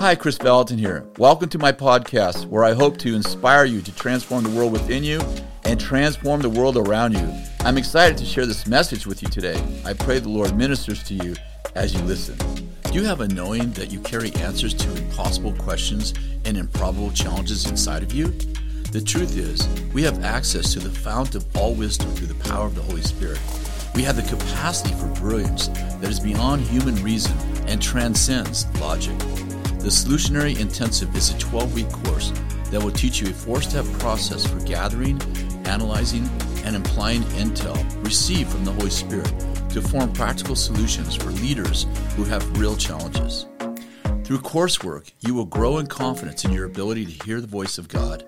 Hi, Kris Vallotton here. Welcome to my podcast where I hope to inspire you to transform the world within you and transform the world around you. I'm excited to share this message with you today. I pray the Lord ministers to you as you listen. Do you have a knowing that you carry answers to impossible questions and improbable challenges inside of you? The truth is, we have access to the fount of all wisdom through the power of the Holy Spirit. We have the capacity for brilliance that is beyond human reason and transcends logic. The Solutionary Intensive is a 12 week course that will teach you a four step process for gathering, analyzing, and applying intel received from the Holy Spirit to form practical solutions for leaders who have real challenges. Through coursework, you will grow in confidence in your ability to hear the voice of God,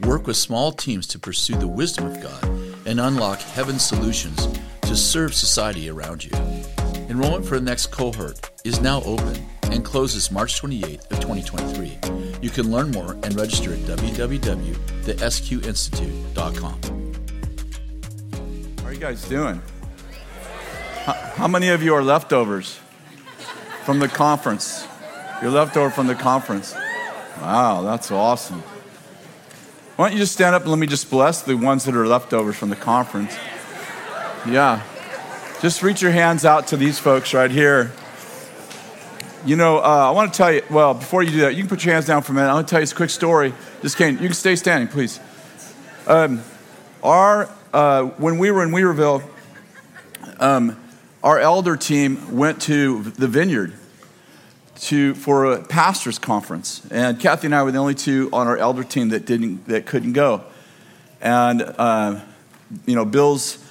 work with small teams to pursue the wisdom of God, and unlock heaven's solutions to serve society around you. Enrollment for the next cohort is now open and closes March 28th of 2023. You can learn more and register at www.thesqinstitute.com. How are you guys doing? How many of you are leftovers from the conference? You're leftover from the conference. Wow, that's awesome. Why don't you just stand up and let me just bless the ones that are leftovers from the conference? Yeah. Just reach your hands out to these folks right here. You know, uh, I want to tell you, well, before you do that, you can put your hands down for a minute. I want to tell you this quick story. Just can you can stay standing, please. Um, our, uh, when we were in Weaverville, um, our elder team went to the vineyard to, for a pastor's conference. And Kathy and I were the only two on our elder team that, didn't, that couldn't go. And, uh, you know, Bill's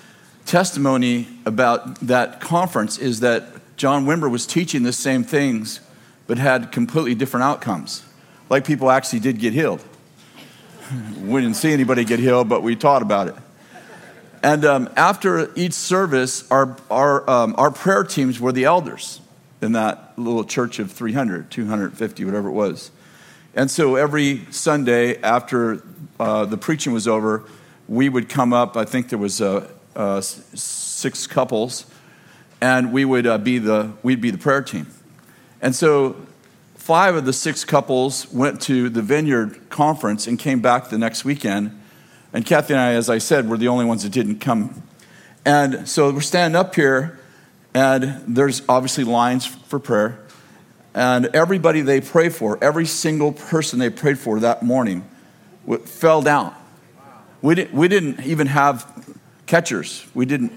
testimony about that conference is that John Wimber was teaching the same things, but had completely different outcomes. Like people actually did get healed. We didn't see anybody get healed, but we taught about it. And um, after each service, our, our, um, our prayer teams were the elders in that little church of 300, 250, whatever it was. And so every Sunday after uh, the preaching was over, we would come up. I think there was uh, uh, six couples, and we would uh, be the we'd be the prayer team. And so five of the six couples went to the Vineyard conference and came back the next weekend. And Kathy and I, as I said, were the only ones that didn't come. And so we're standing up here, and there's obviously lines for prayer. And everybody they prayed for, every single person they prayed for that morning, fell down. We didn't, we didn't even have catchers. We didn't,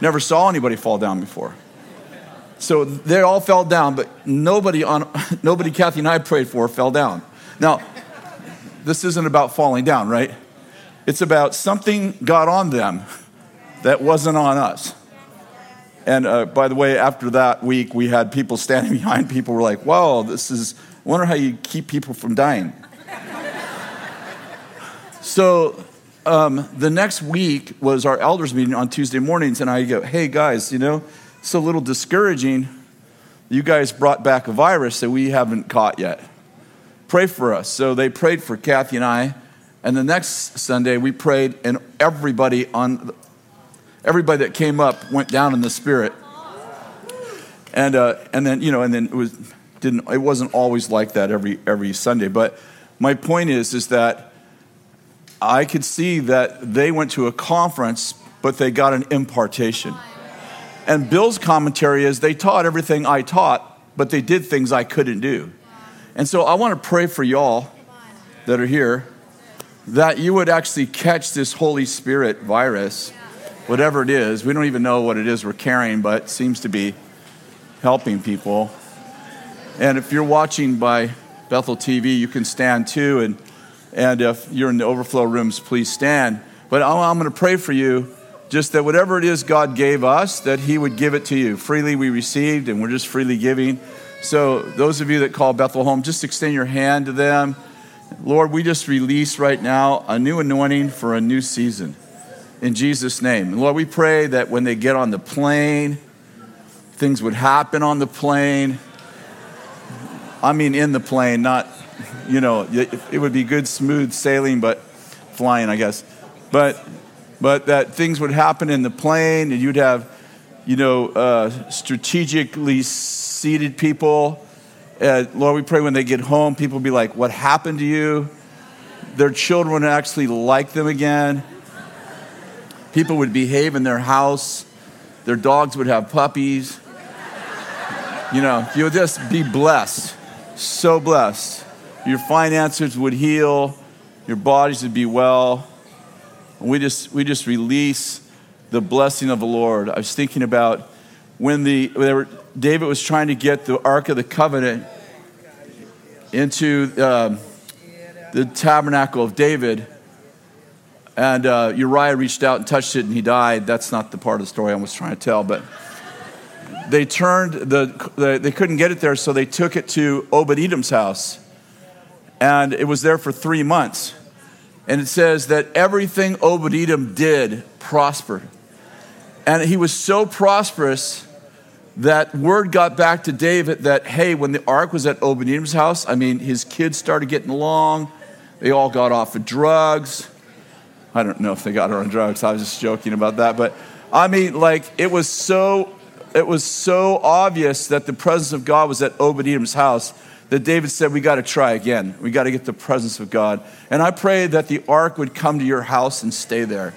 never saw anybody fall down before. So they all fell down, but nobody on, nobody Kathy and I prayed for fell down. Now, this isn't about falling down, right? It's about something got on them that wasn't on us. And uh, by the way, after that week, we had people standing behind people were like, wow, this is, wonder how you keep people from dying. so um, the next week was our elders meeting on Tuesday mornings, and I go, hey guys, you know, it's a little discouraging. You guys brought back a virus that we haven't caught yet. Pray for us. So they prayed for Kathy and I, and the next Sunday we prayed, and everybody on everybody that came up went down in the spirit. And uh, and then you know, and then it was didn't it wasn't always like that every every Sunday. But my point is is that I could see that they went to a conference, but they got an impartation. And Bill's commentary is they taught everything I taught, but they did things I couldn't do. And so I want to pray for y'all that are here that you would actually catch this Holy Spirit virus, whatever it is. We don't even know what it is we're carrying, but it seems to be helping people. And if you're watching by Bethel TV, you can stand too and and if you're in the overflow rooms, please stand. But I'm going to pray for you just that whatever it is God gave us, that He would give it to you. Freely we received, and we're just freely giving. So, those of you that call Bethel home, just extend your hand to them. Lord, we just release right now a new anointing for a new season. In Jesus' name. And Lord, we pray that when they get on the plane, things would happen on the plane. I mean, in the plane, not you know, it would be good, smooth sailing, but flying, I guess. But, but that things would happen in the plane, and you'd have, you know, uh, strategically seated people Uh, Lord, we pray when they get home, people be like, What happened to you? Their children would actually like them again. People would behave in their house. Their dogs would have puppies. You know, you would just be blessed. So blessed. Your finances would heal. Your bodies would be well. We just, we just release the blessing of the Lord. I was thinking about when the, were, David was trying to get the Ark of the Covenant into uh, the tabernacle of David, and uh, Uriah reached out and touched it and he died. That's not the part of the story I was trying to tell, but they turned the, the they couldn't get it there, so they took it to Obed Edom's house. And it was there for three months. And it says that everything Obed Edom did prospered. And he was so prosperous that word got back to David that, hey, when the ark was at Obed Edom's house, I mean, his kids started getting along. They all got off of drugs. I don't know if they got her on drugs. I was just joking about that. But I mean, like, it was so, it was so obvious that the presence of God was at Obed Edom's house that David said, We got to try again. We got to get the presence of God. And I pray that the ark would come to your house and stay there.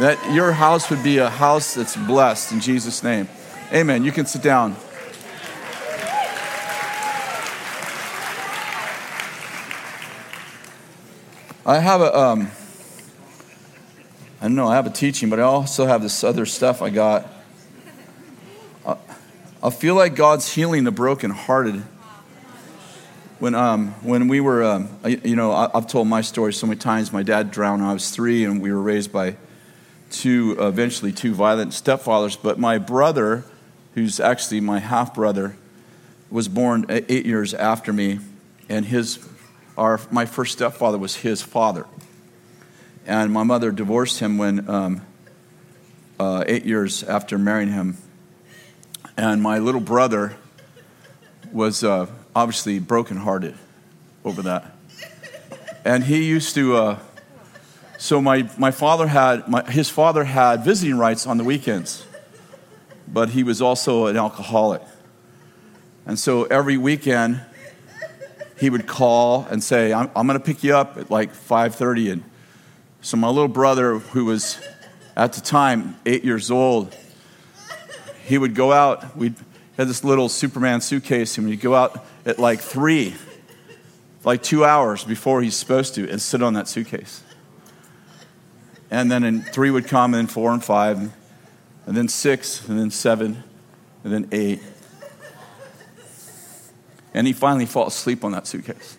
That your house would be a house that's blessed in Jesus' name. Amen. You can sit down. I have a, um, I know, I have a teaching, but I also have this other stuff I got. I feel like God's healing the brokenhearted. When, um, when we were, um, you know, I've told my story so many times. My dad drowned when I was three, and we were raised by two, eventually two violent stepfathers. But my brother, who's actually my half brother, was born eight years after me, and his, our, my first stepfather was his father. And my mother divorced him when um, uh, eight years after marrying him. And my little brother was uh, obviously brokenhearted over that. And he used to, uh, so my, my father had, my, his father had visiting rights on the weekends, but he was also an alcoholic. And so every weekend, he would call and say, I'm, I'm going to pick you up at like 5.30. And so my little brother, who was at the time eight years old, he would go out. We had this little Superman suitcase, and we'd go out at like 3, like two hours before he's supposed to, and sit on that suitcase and then in three would come, and then four and five, and then six, and then seven, and then eight. And he finally fall asleep on that suitcase.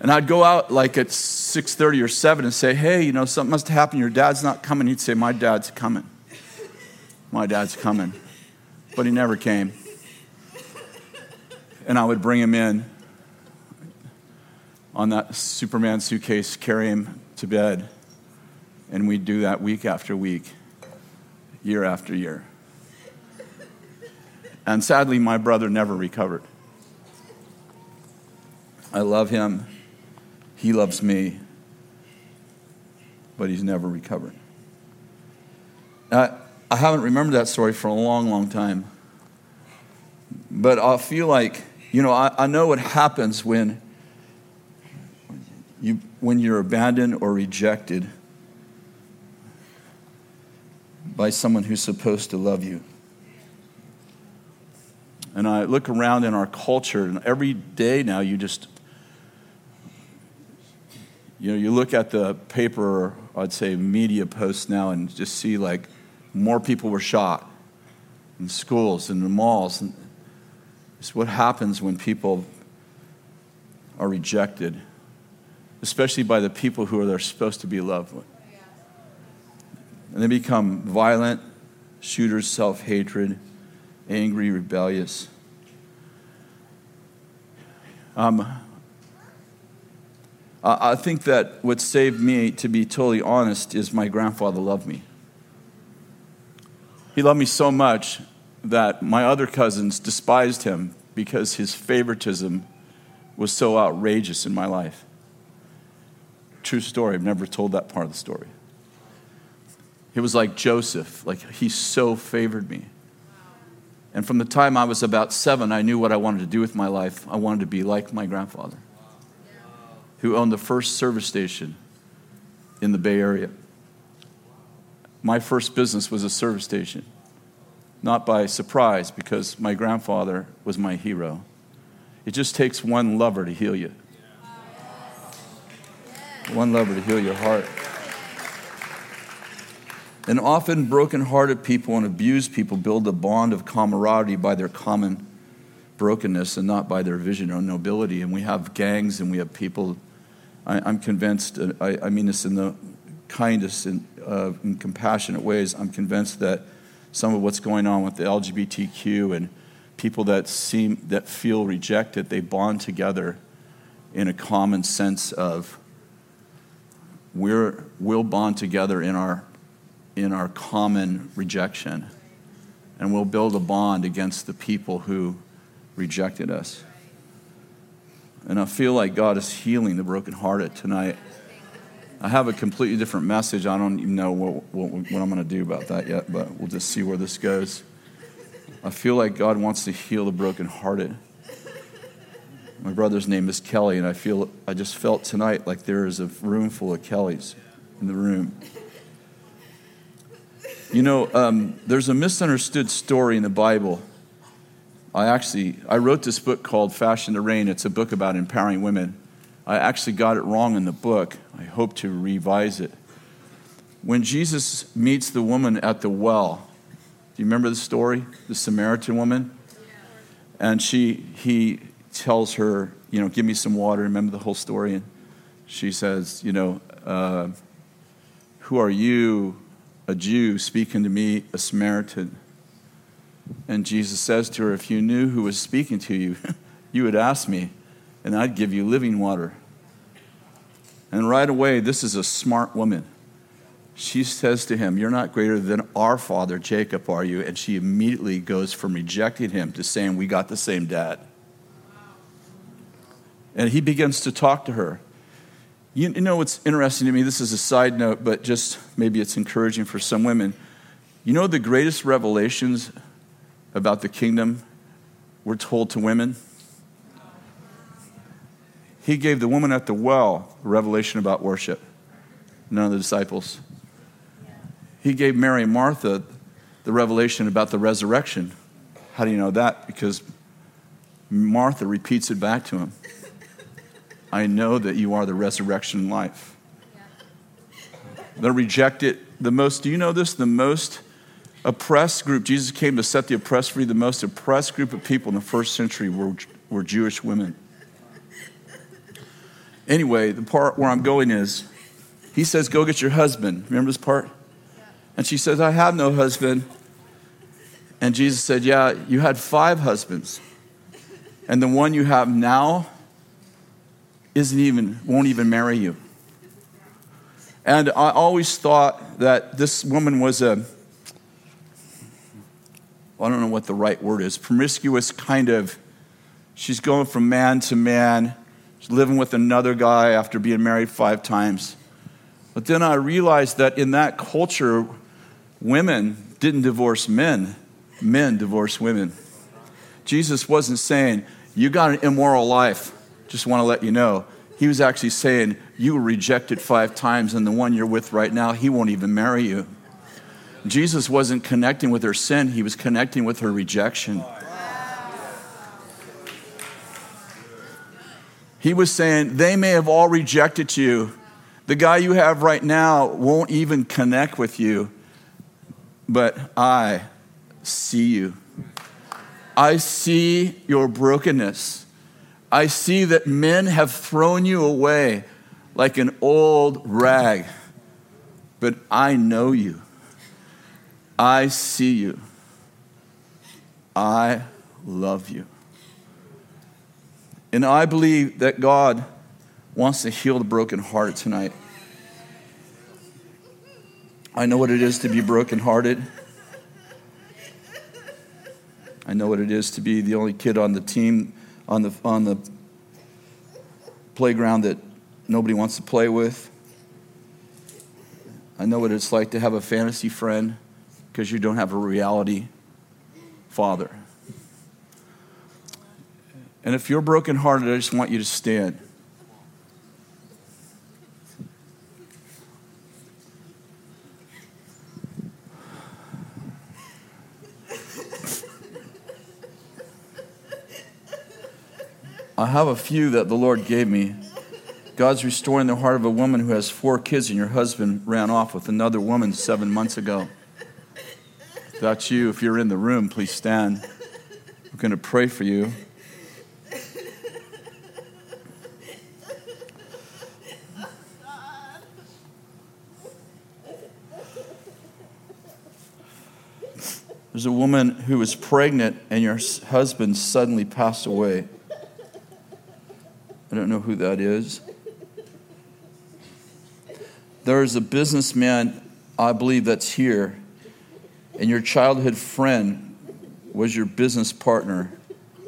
And I'd go out like at 6:30 or 7 and say, "Hey, you know, something must have happened. Your dad's not coming." He'd say, "My dad's coming. My dad's coming." But he never came. And I would bring him in on that Superman suitcase, carry him to bed. And we'd do that week after week, year after year. And sadly, my brother never recovered. I love him. He loves me. But he's never recovered. I, I haven't remembered that story for a long, long time. But I feel like, you know, I, I know what happens when you, when you're abandoned or rejected by someone who's supposed to love you. And I look around in our culture, and every day now you just, you know, you look at the paper, I'd say media posts now, and just see like more people were shot in schools and in malls. And it's what happens when people are rejected especially by the people who are supposed to be loved with. And they become violent, shooters, self hatred, angry, rebellious. Um, I think that what saved me, to be totally honest, is my grandfather loved me. He loved me so much that my other cousins despised him because his favoritism was so outrageous in my life. True story. I've never told that part of the story. It was like Joseph, like he so favored me. And from the time I was about seven, I knew what I wanted to do with my life. I wanted to be like my grandfather, who owned the first service station in the Bay Area. My first business was a service station, not by surprise, because my grandfather was my hero. It just takes one lover to heal you, one lover to heal your heart. And often broken-hearted people and abused people build a bond of camaraderie by their common brokenness and not by their vision or nobility. And we have gangs and we have people. I, am convinced, uh, I, I, mean this in the kindest and, uh, compassionate ways, I'm convinced that some of what's going on with the LGBTQ and people that seem that feel rejected, they bond together in a common sense of we're, we'll bond together in our in our common rejection. And we'll build a bond against the people who rejected us. And I feel like God is healing the brokenhearted tonight. I have a completely different message. I don't even know what, what, what I'm going to do about that yet, but we'll just see where this goes. I feel like God wants to heal the brokenhearted. My brother's name is Kelly, and I feel I just felt tonight like there is a room full of Kellys in the room. You know, um, there's a misunderstood story in the Bible. I actually I wrote this book called Fashioned to Reign. It's a book about empowering women. I actually got it wrong in the book. I hope to revise it. When Jesus meets the woman at the well, do you remember the story? The Samaritan woman? And she he tells her, you know, give me some water. Remember the whole story? And she says, you know, uh, who are you? a Jew speaking to me, a Samaritan. And Jesus says to her, If you knew who was speaking to you, you would ask me, and I'd give you living water. And right away, this is a smart woman. She says to him, You're not greater than our father, Jacob, are you? And she immediately goes from rejecting him to saying, We got the same dad. And he begins to talk to her. You, know what's interesting to me? This is a side note, but just maybe it's encouraging for some women. You know the greatest revelations about the kingdom were told to women? He gave the woman at the well a revelation about worship, none of the disciples. He gave Mary and Martha the revelation about the resurrection. How do you know that? Because Martha repeats it back to him. I know that you are the resurrection life. The rejected, the most, do you know this? The most oppressed group, Jesus came to set the oppressed free. The most oppressed group of people in the first century were, were Jewish women. Anyway, the part where I'm going is he says, Go get your husband. Remember this part? And she says, I have no husband. And Jesus said, Yeah, you had five husbands. And the one you have now isn't even, won't even marry you. And I always thought that this woman was a, I don't know what the right word is, promiscuous kind of, she's going from man to man, she's living with another guy after being married five times. But then I realized that in that culture, women didn't divorce men, men divorced women. Jesus wasn't saying, You got an immoral life just want to let you know. He was actually saying, You were rejected five times, and the one you're with right now, he won't even marry you. Jesus wasn't connecting with her sin, he was connecting with her rejection. He was saying, They may have all rejected you. The guy you have right now won't even connect with you, but I see you. I see your brokenness. I see that men have thrown you away like an old rag, but I know you. I see you. I love you. And I believe that God wants to heal the broken heart tonight. I know what it is to be brokenhearted. I know what it is to be the only kid on the team on the, on the playground that nobody wants to play with. I know what it's like to have a fantasy friend because you don't have a reality Father. And if you're brokenhearted, I just want you to stand. I have a few that the Lord gave me. God's restoring the heart of a woman who has four kids and your husband ran off with another woman seven months ago. That's you. If you're in the room, please stand. We're going to pray for you. There's a woman who was pregnant and your husband suddenly passed away. I don't know who that is. There is a businessman, I believe, that's here, and your childhood friend was your business partner,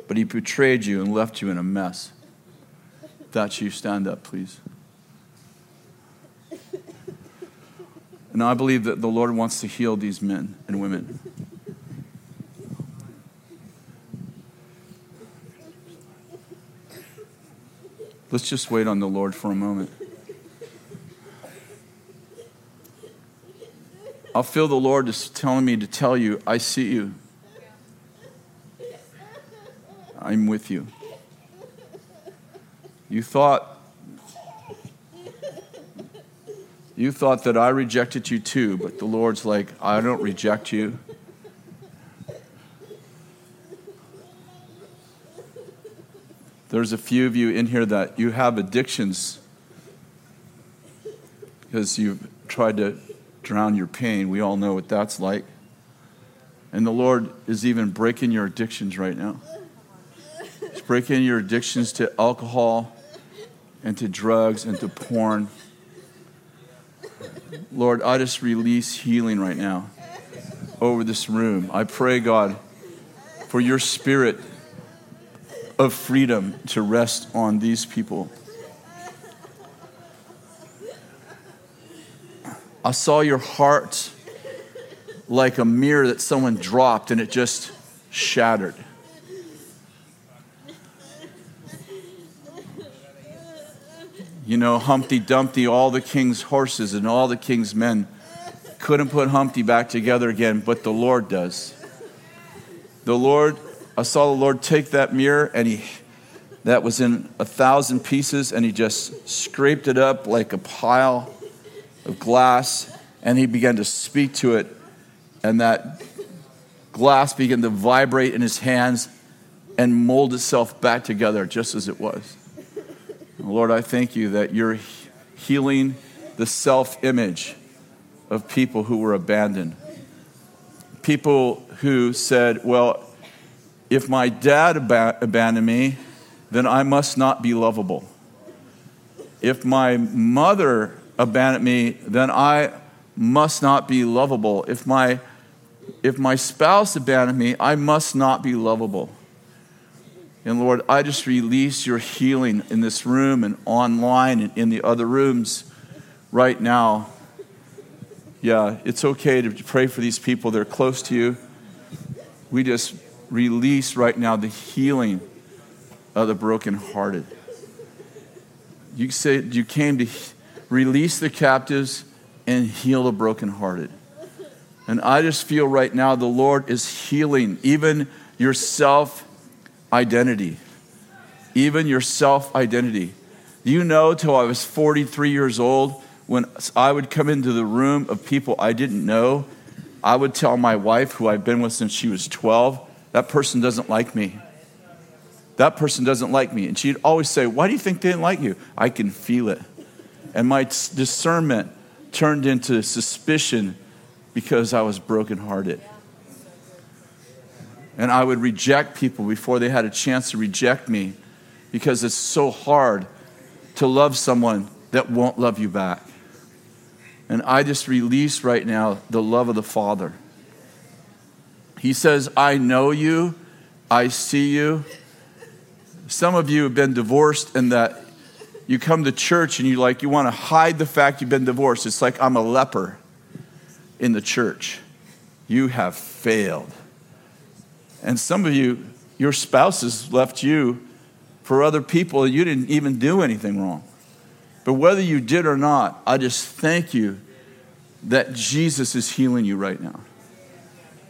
but he betrayed you and left you in a mess. That's you, stand up, please. And I believe that the Lord wants to heal these men and women. Let's just wait on the Lord for a moment. I'll feel the Lord just telling me to tell you, I see you. I'm with you. You thought you thought that I rejected you too, but the Lord's like, I don't reject you. There's a few of you in here that you have addictions because you've tried to drown your pain. We all know what that's like. And the Lord is even breaking your addictions right now. He's breaking your addictions to alcohol and to drugs and to porn. Lord, I just release healing right now over this room. I pray, God, for your spirit of freedom to rest on these people. I saw your heart like a mirror that someone dropped and it just shattered. You know, Humpty Dumpty, all the king's horses and all the king's men couldn't put Humpty back together again, but the Lord does. The Lord I saw the Lord take that mirror and he that was in a thousand pieces and he just scraped it up like a pile of glass and he began to speak to it and that glass began to vibrate in his hands and mold itself back together just as it was. Lord, I thank you that you're healing the self image of people who were abandoned. People who said, Well, if my dad ab- abandoned me, then I must not be lovable. If my mother abandoned me, then I must not be lovable. If my, if my spouse abandoned me, I must not be lovable. And Lord, I just release your healing in this room and online and in the other rooms right now. Yeah, it's okay to pray for these people. They're close to you. We just release right now the healing of the brokenhearted. You said you came to release the captives and heal the brokenhearted. And I just feel right now the Lord is healing even your self identity. Even your self identity. You know till I was 43 years old, when I would come into the room of people I didn't know, I would tell my wife, who I've been with since she was 12, that person doesn't like me. That person doesn't like me. And she'd always say, Why do you think they didn't like you? I can feel it. And my discernment turned into suspicion because I was brokenhearted. And I would reject people before they had a chance to reject me because it's so hard to love someone that won't love you back. And I just release right now the love of the Father. He says, I know you, I see you. Some of you have been divorced and that you come to church and you like you want to hide the fact you've been divorced. It's like I'm a leper in the church. You have failed. And some of you, your spouses left you for other people. And you didn't even do anything wrong. But whether you did or not, I just thank you that Jesus is healing you right now.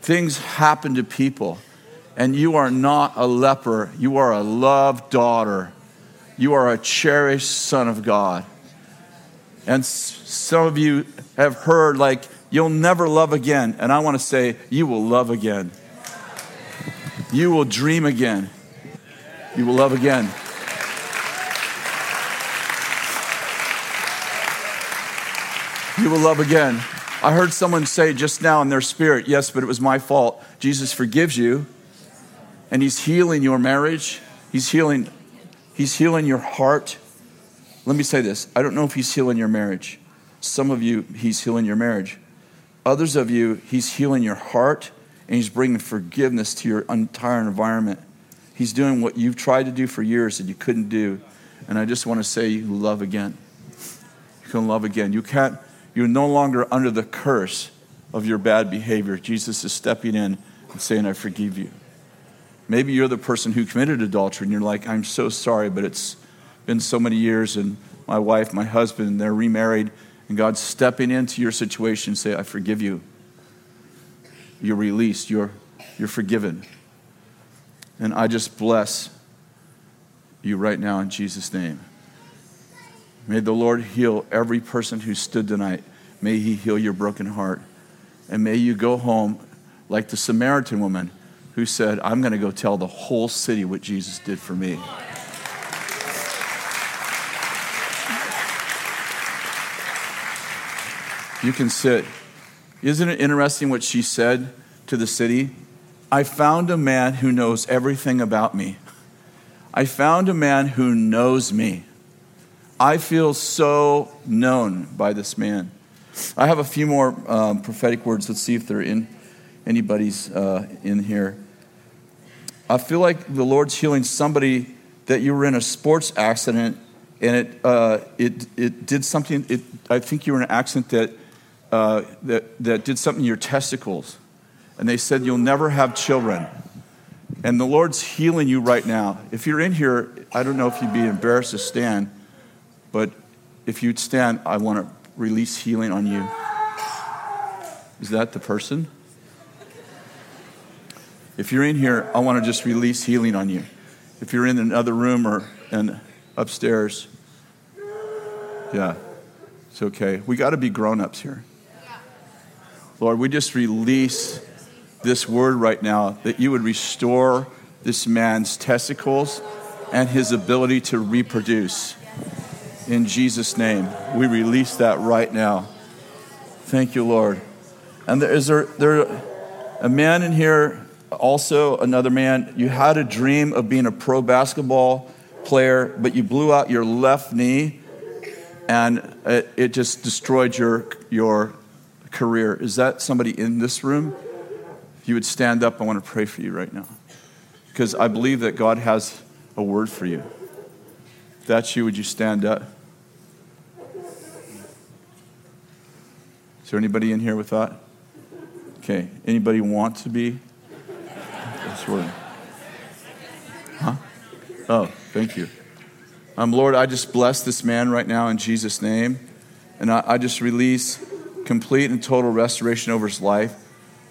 Things happen to people, and you are not a leper. You are a loved daughter. You are a cherished son of God. And some of you have heard, like, you'll never love again. And I want to say, you will love again. You will dream again. You will love again. You will love again. I heard someone say just now in their spirit, yes, but it was my fault. Jesus forgives you, and He's healing your marriage. He's healing, He's healing your heart. Let me say this I don't know if He's healing your marriage. Some of you, He's healing your marriage. Others of you, He's healing your heart and He's bringing forgiveness to your entire environment. He's doing what you've tried to do for years that you couldn't do. And I just want to say, you love again. You can love again. You can't, you're no longer under the curse of your bad behavior. Jesus is stepping in and saying, I forgive you. Maybe you're the person who committed adultery and you're like, I'm so sorry, but it's been so many years and my wife, my husband, they're remarried, and God's stepping into your situation and say, I forgive you. You're released. You're, you're forgiven. And I just bless you right now in Jesus' name. May the Lord heal every person who stood tonight. May He heal your broken heart. And may you go home like the Samaritan woman who said, I'm going to go tell the whole city what Jesus did for me. You can sit. Isn't it interesting what she said to the city? I found a man who knows everything about me. I found a man who knows me. I feel so known by this man. I have a few more um, prophetic words. Let's see if they're in anybody's uh, in here. I feel like the Lord's healing somebody that you were in a sports accident and it, uh, it, it did something. It, I think you were in an accident that uh, that, that did something to your testicles. And they said, You'll never have children. And the Lord's healing you right now. If you're in here, I don't know if you'd be embarrassed to stand, but if you'd stand, I want to release healing on you. Is that the person? If you're in here, I want to just release healing on you. If you're in another room or and upstairs, yeah, it's okay. We got to be grown ups here. Lord, we just release this word right now that you would restore this man's testicles and his ability to reproduce. In Jesus' name, we release that right now. Thank you, Lord. And there, is there, there a man in here, also another man, you had a dream of being a pro basketball player, but you blew out your left knee and it, it just destroyed your, your career. Is that somebody in this room? If you would stand up, I want to pray for you right now. Because I believe that God has a word for you. If that's you, would you stand up? There anybody in here with that? Okay. Anybody want to be? That's of. Huh? Oh, thank you. Um, Lord, I just bless this man right now in Jesus' name. And I, I just release complete and total restoration over his life.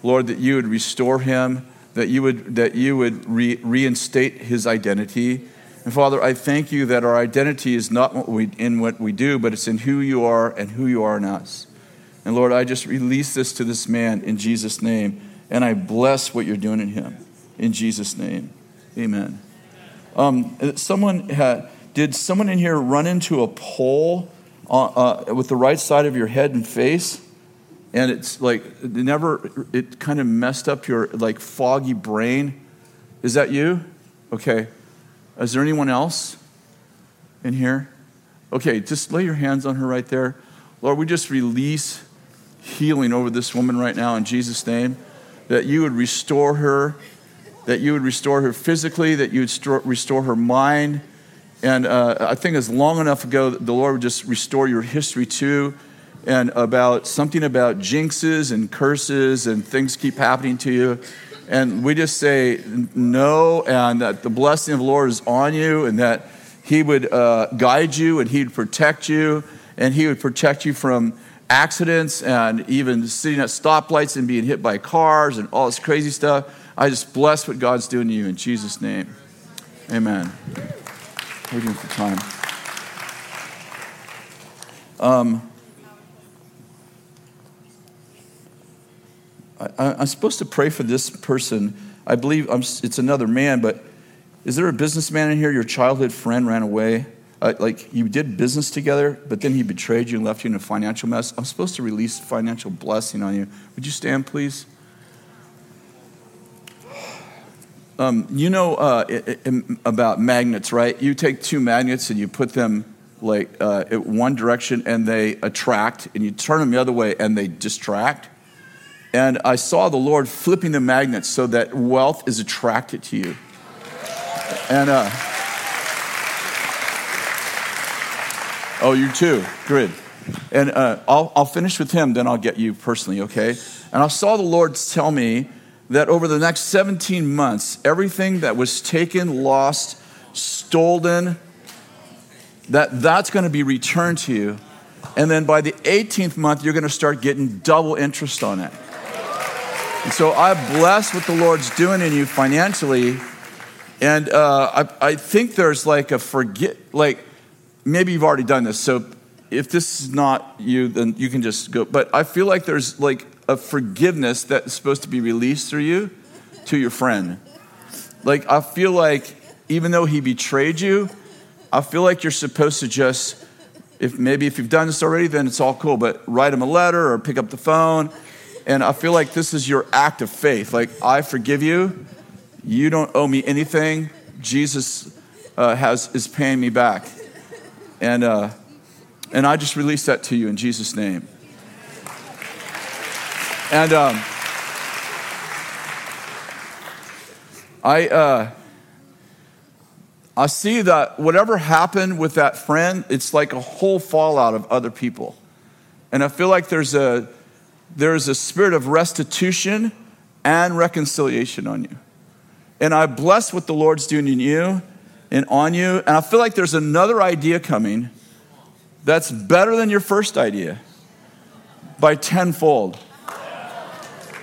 Lord, that you would restore him, that you would, that you would re- reinstate his identity. And Father, I thank you that our identity is not what we, in what we do, but it's in who you are and who you are in us. And Lord, I just release this to this man in Jesus' name, and I bless what you're doing in him. In Jesus' name, amen. Um, someone had, did someone in here run into a pole uh, uh, with the right side of your head and face? and it's like it never it kind of messed up your like foggy brain is that you okay is there anyone else in here okay just lay your hands on her right there lord we just release healing over this woman right now in jesus name that you would restore her that you would restore her physically that you would restore her mind and uh, i think it's long enough ago that the lord would just restore your history too and about something about jinxes and curses and things keep happening to you. And we just say no, and that the blessing of the Lord is on you, and that He would uh, guide you, and He'd protect you, and He would protect you from accidents and even sitting at stoplights and being hit by cars and all this crazy stuff. I just bless what God's doing to you in Jesus' name. Amen. Waiting for time. Um, I, am supposed to pray for this person. I believe I'm, it's another man, but is there a businessman in here? Your childhood friend ran away. Uh, like you did business together, but then he betrayed you and left you in a financial mess. I'm supposed to release financial blessing on you. Would you stand, please? Um, you know uh, it, it, about magnets, right? You take two magnets and you put them like uh, one direction and they attract, and you turn them the other way and they distract. And I saw the Lord flipping the magnets so that wealth is attracted to you. And uh, oh, you too. Good. And uh, I'll, I'll finish with him, then I'll get you personally, okay? And I saw the Lord tell me that over the next 17 months, everything that was taken, lost, stolen, that that's going to be returned to you. And then by the 18th month, you're going to start getting double interest on it. And so I bless what the Lord's doing in you financially. And uh, I, I think there's like a forget, like maybe you've already done this. So if this is not you, then you can just go. But I feel like there's like a forgiveness that's supposed to be released through you to your friend. Like I feel like even though he betrayed you, I feel like you're supposed to just, if maybe if you've done this already, then it's all cool. But write him a letter or pick up the phone and I feel like this is your act of faith. Like, I forgive you. You don't owe me anything. Jesus uh, has, is paying me back. And, uh, and I just release that to you in Jesus' name. And um, I, uh, I see that whatever happened with that friend, it's like a whole fallout of other people. And I feel like there's a, there is a spirit of restitution and reconciliation on you. And I bless what the Lord's doing in you and on you. And I feel like there's another idea coming that's better than your first idea by tenfold.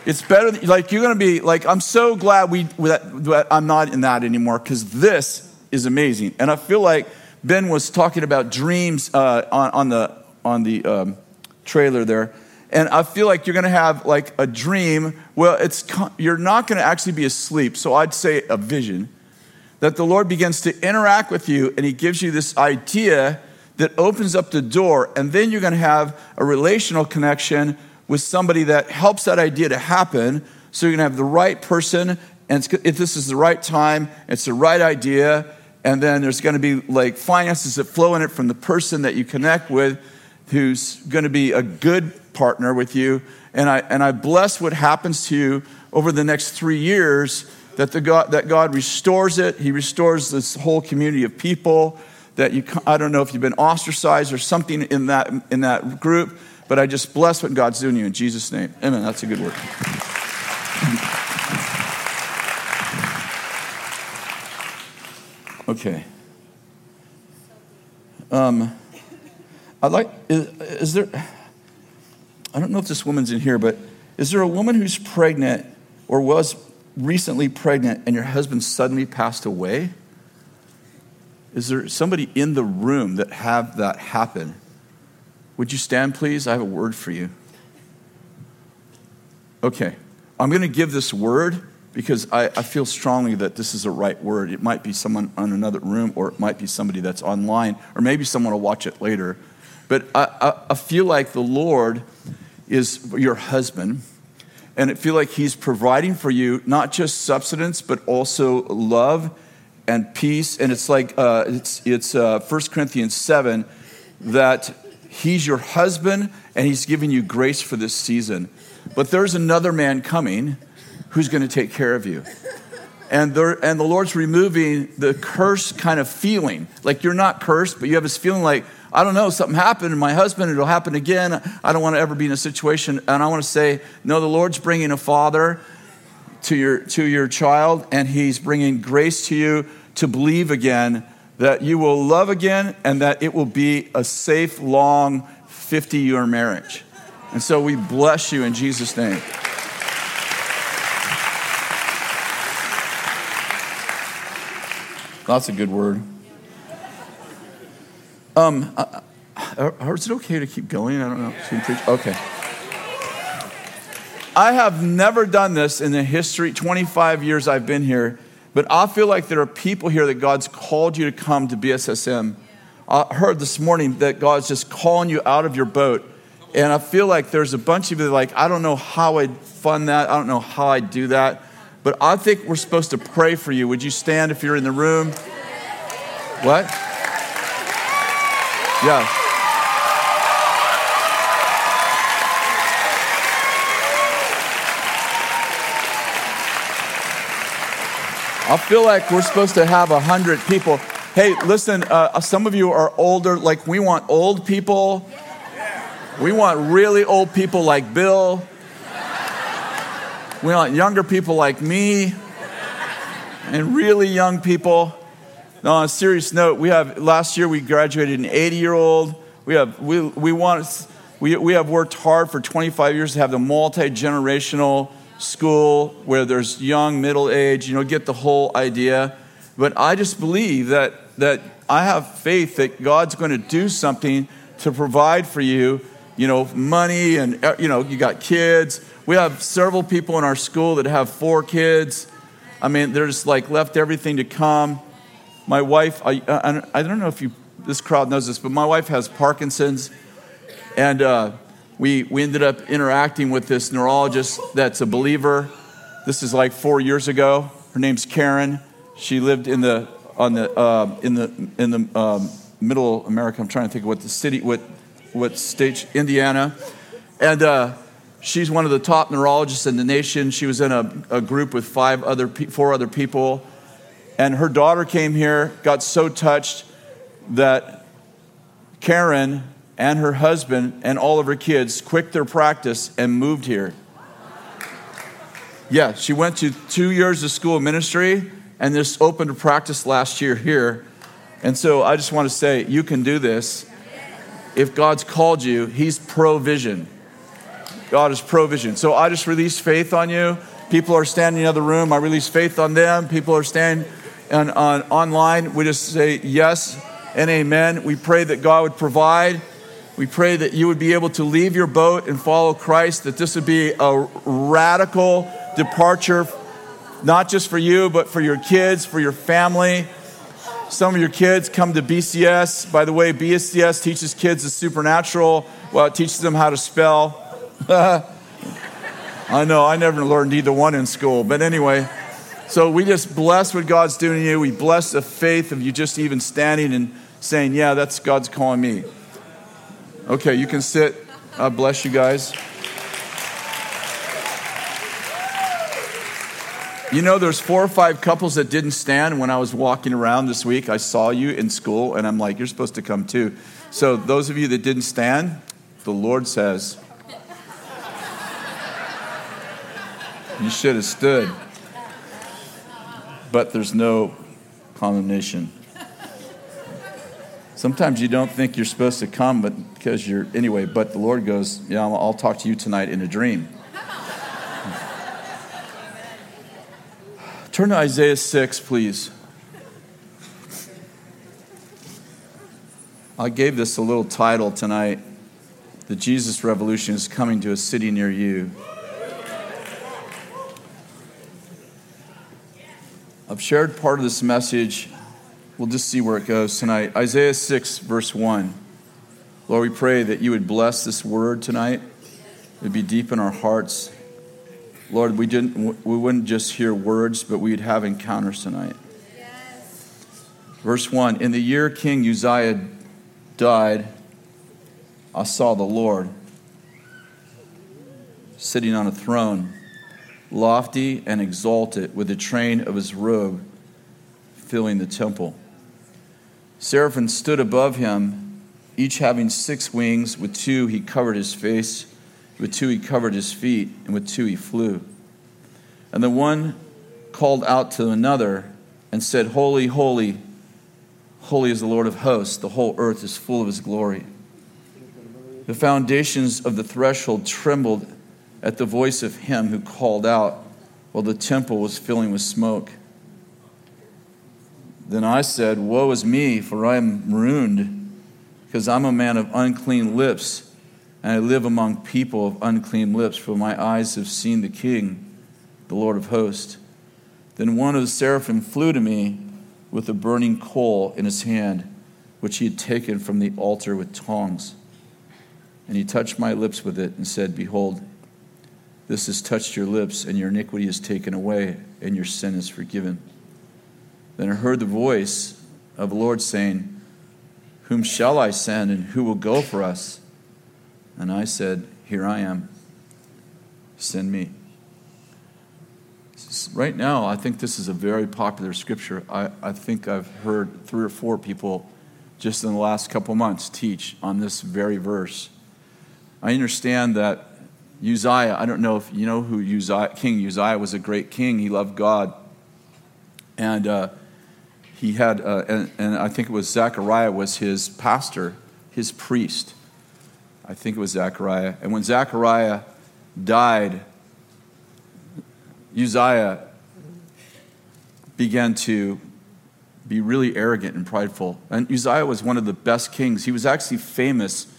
It's better, like, you're gonna be like, I'm so glad we, that, I'm not in that anymore because this is amazing. And I feel like Ben was talking about dreams uh, on, on, the, on the um, trailer there and I feel like you're going to have like a dream. Well, it's you're not going to actually be asleep. So I'd say a vision that the Lord begins to interact with you and he gives you this idea that opens up the door and then you're going to have a relational connection with somebody that helps that idea to happen. So you're going to have the right person and if this is the right time, it's the right idea and then there's going to be like finances that flow in it from the person that you connect with who's going to be a good partner with you. And I, and I bless what happens to you over the next three years that, the God, that God restores it. He restores this whole community of people that you, I don't know if you've been ostracized or something in that, in that group, but I just bless what God's doing you in Jesus' name. Amen. That's a good word. Okay. Um, I'd like, is, is there, I don't know if this woman's in here, but is there a woman who's pregnant or was recently pregnant and your husband suddenly passed away? Is there somebody in the room that have that happen? Would you stand, please? I have a word for you. Okay, I'm going to give this word because I, I, feel strongly that this is a right word. It might be someone in another room, or it might be somebody that's online, or maybe someone will watch it later. But I, I, I feel like the Lord is your husband. And I feel like he's providing for you not just substance, but also love and peace. And it's like uh, it's, it's uh, 1 Corinthians 7 that he's your husband and he's giving you grace for this season. But there's another man coming who's going to take care of you. And, there, and the Lord's removing the curse kind of feeling. Like you're not cursed, but you have this feeling like, I don't know, something happened to my husband, it'll happen again. I don't want to ever be in a situation. And I want to say, no, the Lord's bringing a father to your, to your child, and He's bringing grace to you to believe again that you will love again and that it will be a safe, long 50 year marriage. And so we bless you in Jesus' name. That's a good word. Um, uh, uh, is it okay to keep going? I don't know. Okay. I have never done this in the history, 25 years I've been here, but I feel like there are people here that God's called you to come to BSSM. I heard this morning that God's just calling you out of your boat. And I feel like there's a bunch of you like, I don't know how I'd fund that. I don't know how I'd do that. But I think we're supposed to pray for you. Would you stand if you're in the room? What? Yeah. I feel like we're supposed to have a hundred people. Hey, listen, uh, some of you are older. Like, we want old people. We want really old people like Bill. We want younger people like me. And really young people. Now, on a serious note, we have last year we graduated an 80 year old. We have we, we want we, we have worked hard for 25 years to have the multi generational school where there's young, middle age. You know, get the whole idea. But I just believe that that I have faith that God's going to do something to provide for you. You know, money and uh, you know you got kids. We have several people in our school that have four kids. I mean, they're just like left everything to come my wife, I, I, don't know if you, this crowd knows this, but my wife has Parkinson's. And uh, we, we ended up interacting with this neurologist that's a believer. This is like four years ago. Her name's Karen. She lived in the, on the, uh, in the, in the um, middle America. I'm trying to think of what the city, what, what state, Indiana. And uh, she's one of the top neurologists in the nation. She was in a, a group with five other, four other people and her daughter came here, got so touched that Karen and her husband and all of her kids quit their practice and moved here. Yeah, she went to two years of school ministry and just opened a practice last year here. And so I just want to say, you can do this. If God's called you, He's provision. God is provision. So I just release faith on you. People are standing in the other room. I release faith on them. People are standing and on online, we just say yes and amen. We pray that God would provide. We pray that you would be able to leave your boat and follow Christ, that this would be a radical departure, not just for you, but for your kids, for your family. Some of your kids come to BCS. By the way, BCS teaches kids the supernatural. Well, it teaches them how to spell. I know, I never learned either one in school. But anyway, so we just bless what God's doing in you. We bless the faith of you just even standing and saying, Yeah, that's God's calling me. Okay, you can sit. God bless you guys. You know, there's four or five couples that didn't stand when I was walking around this week. I saw you in school, and I'm like, You're supposed to come too. So, those of you that didn't stand, the Lord says, You should have stood but there's no condemnation. Sometimes you don't think you're supposed to come, but because you're anyway. But the Lord goes, "Yeah, I'll, talk to you tonight in a dream." Turn to Isaiah six, please. I gave this a little title tonight. The Jesus Revolution is coming to a city near you. I've shared part of this message. We'll just see where it goes tonight. Isaiah 6, verse 1. Lord, we pray that you would bless this word tonight. It would be deep in our hearts. Lord, we, didn't, we wouldn't just hear words, but we'd have encounters tonight. Yes. Verse 1 In the year King Uzziah died, I saw the Lord sitting on a throne lofty and exalted, with the train of his robe filling the temple. Seraphim stood above him, each having six wings. With two he covered his face, with two he covered his feet, and with two he flew. And the one called out to another and said, Holy, holy, holy is the Lord of hosts. The whole earth is full of his glory. The foundations of the threshold trembled at the voice of him who called out while the temple was filling with smoke. Then I said, Woe is me, for I am ruined, because I'm a man of unclean lips, and I live among people of unclean lips, for my eyes have seen the King, the Lord of hosts. Then one of the seraphim flew to me with a burning coal in his hand, which he had taken from the altar with tongs. And he touched my lips with it and said, Behold, this has touched your lips, and your iniquity is taken away, and your sin is forgiven. Then I heard the voice of the Lord saying, Whom shall I send, and who will go for us? And I said, Here I am. Send me right now, I think this is a very popular scripture. I, I think I've heard three or four people just in the last couple months teach on this very verse. I understand that Uzziah, I don't know if you know who Uzziah, King Uzziah was a great king. He loved God. And uh, he had, uh, and, and I think it was Zechariah was his pastor, his priest. I think it was Zechariah. And when Zechariah died, Uzziah began to be really arrogant and prideful. And Uzziah was one of the best kings. He was actually famous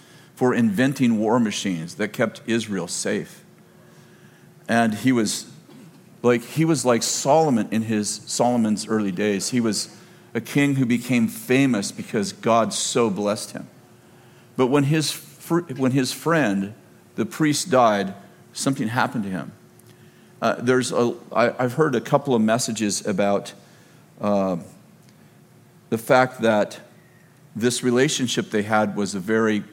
for inventing war machines that kept Israel safe. And he was like he was like Solomon in his Solomon's early days. He was a king who became famous because God so blessed him. But when his when his friend, the priest died, something happened to him. Uh, there's a, I, I've heard a couple of messages about uh, the fact that this relationship they had was a very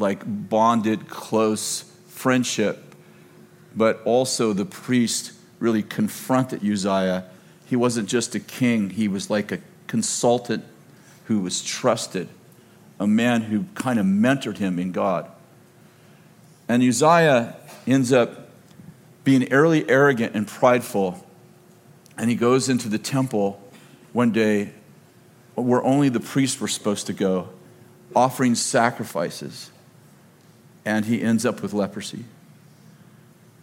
like bonded, close friendship, but also the priest really confronted Uzziah. He wasn't just a king, he was like a consultant who was trusted, a man who kind of mentored him in God. And Uzziah ends up being really arrogant and prideful. And he goes into the temple one day where only the priests were supposed to go, offering sacrifices. And he ends up with leprosy.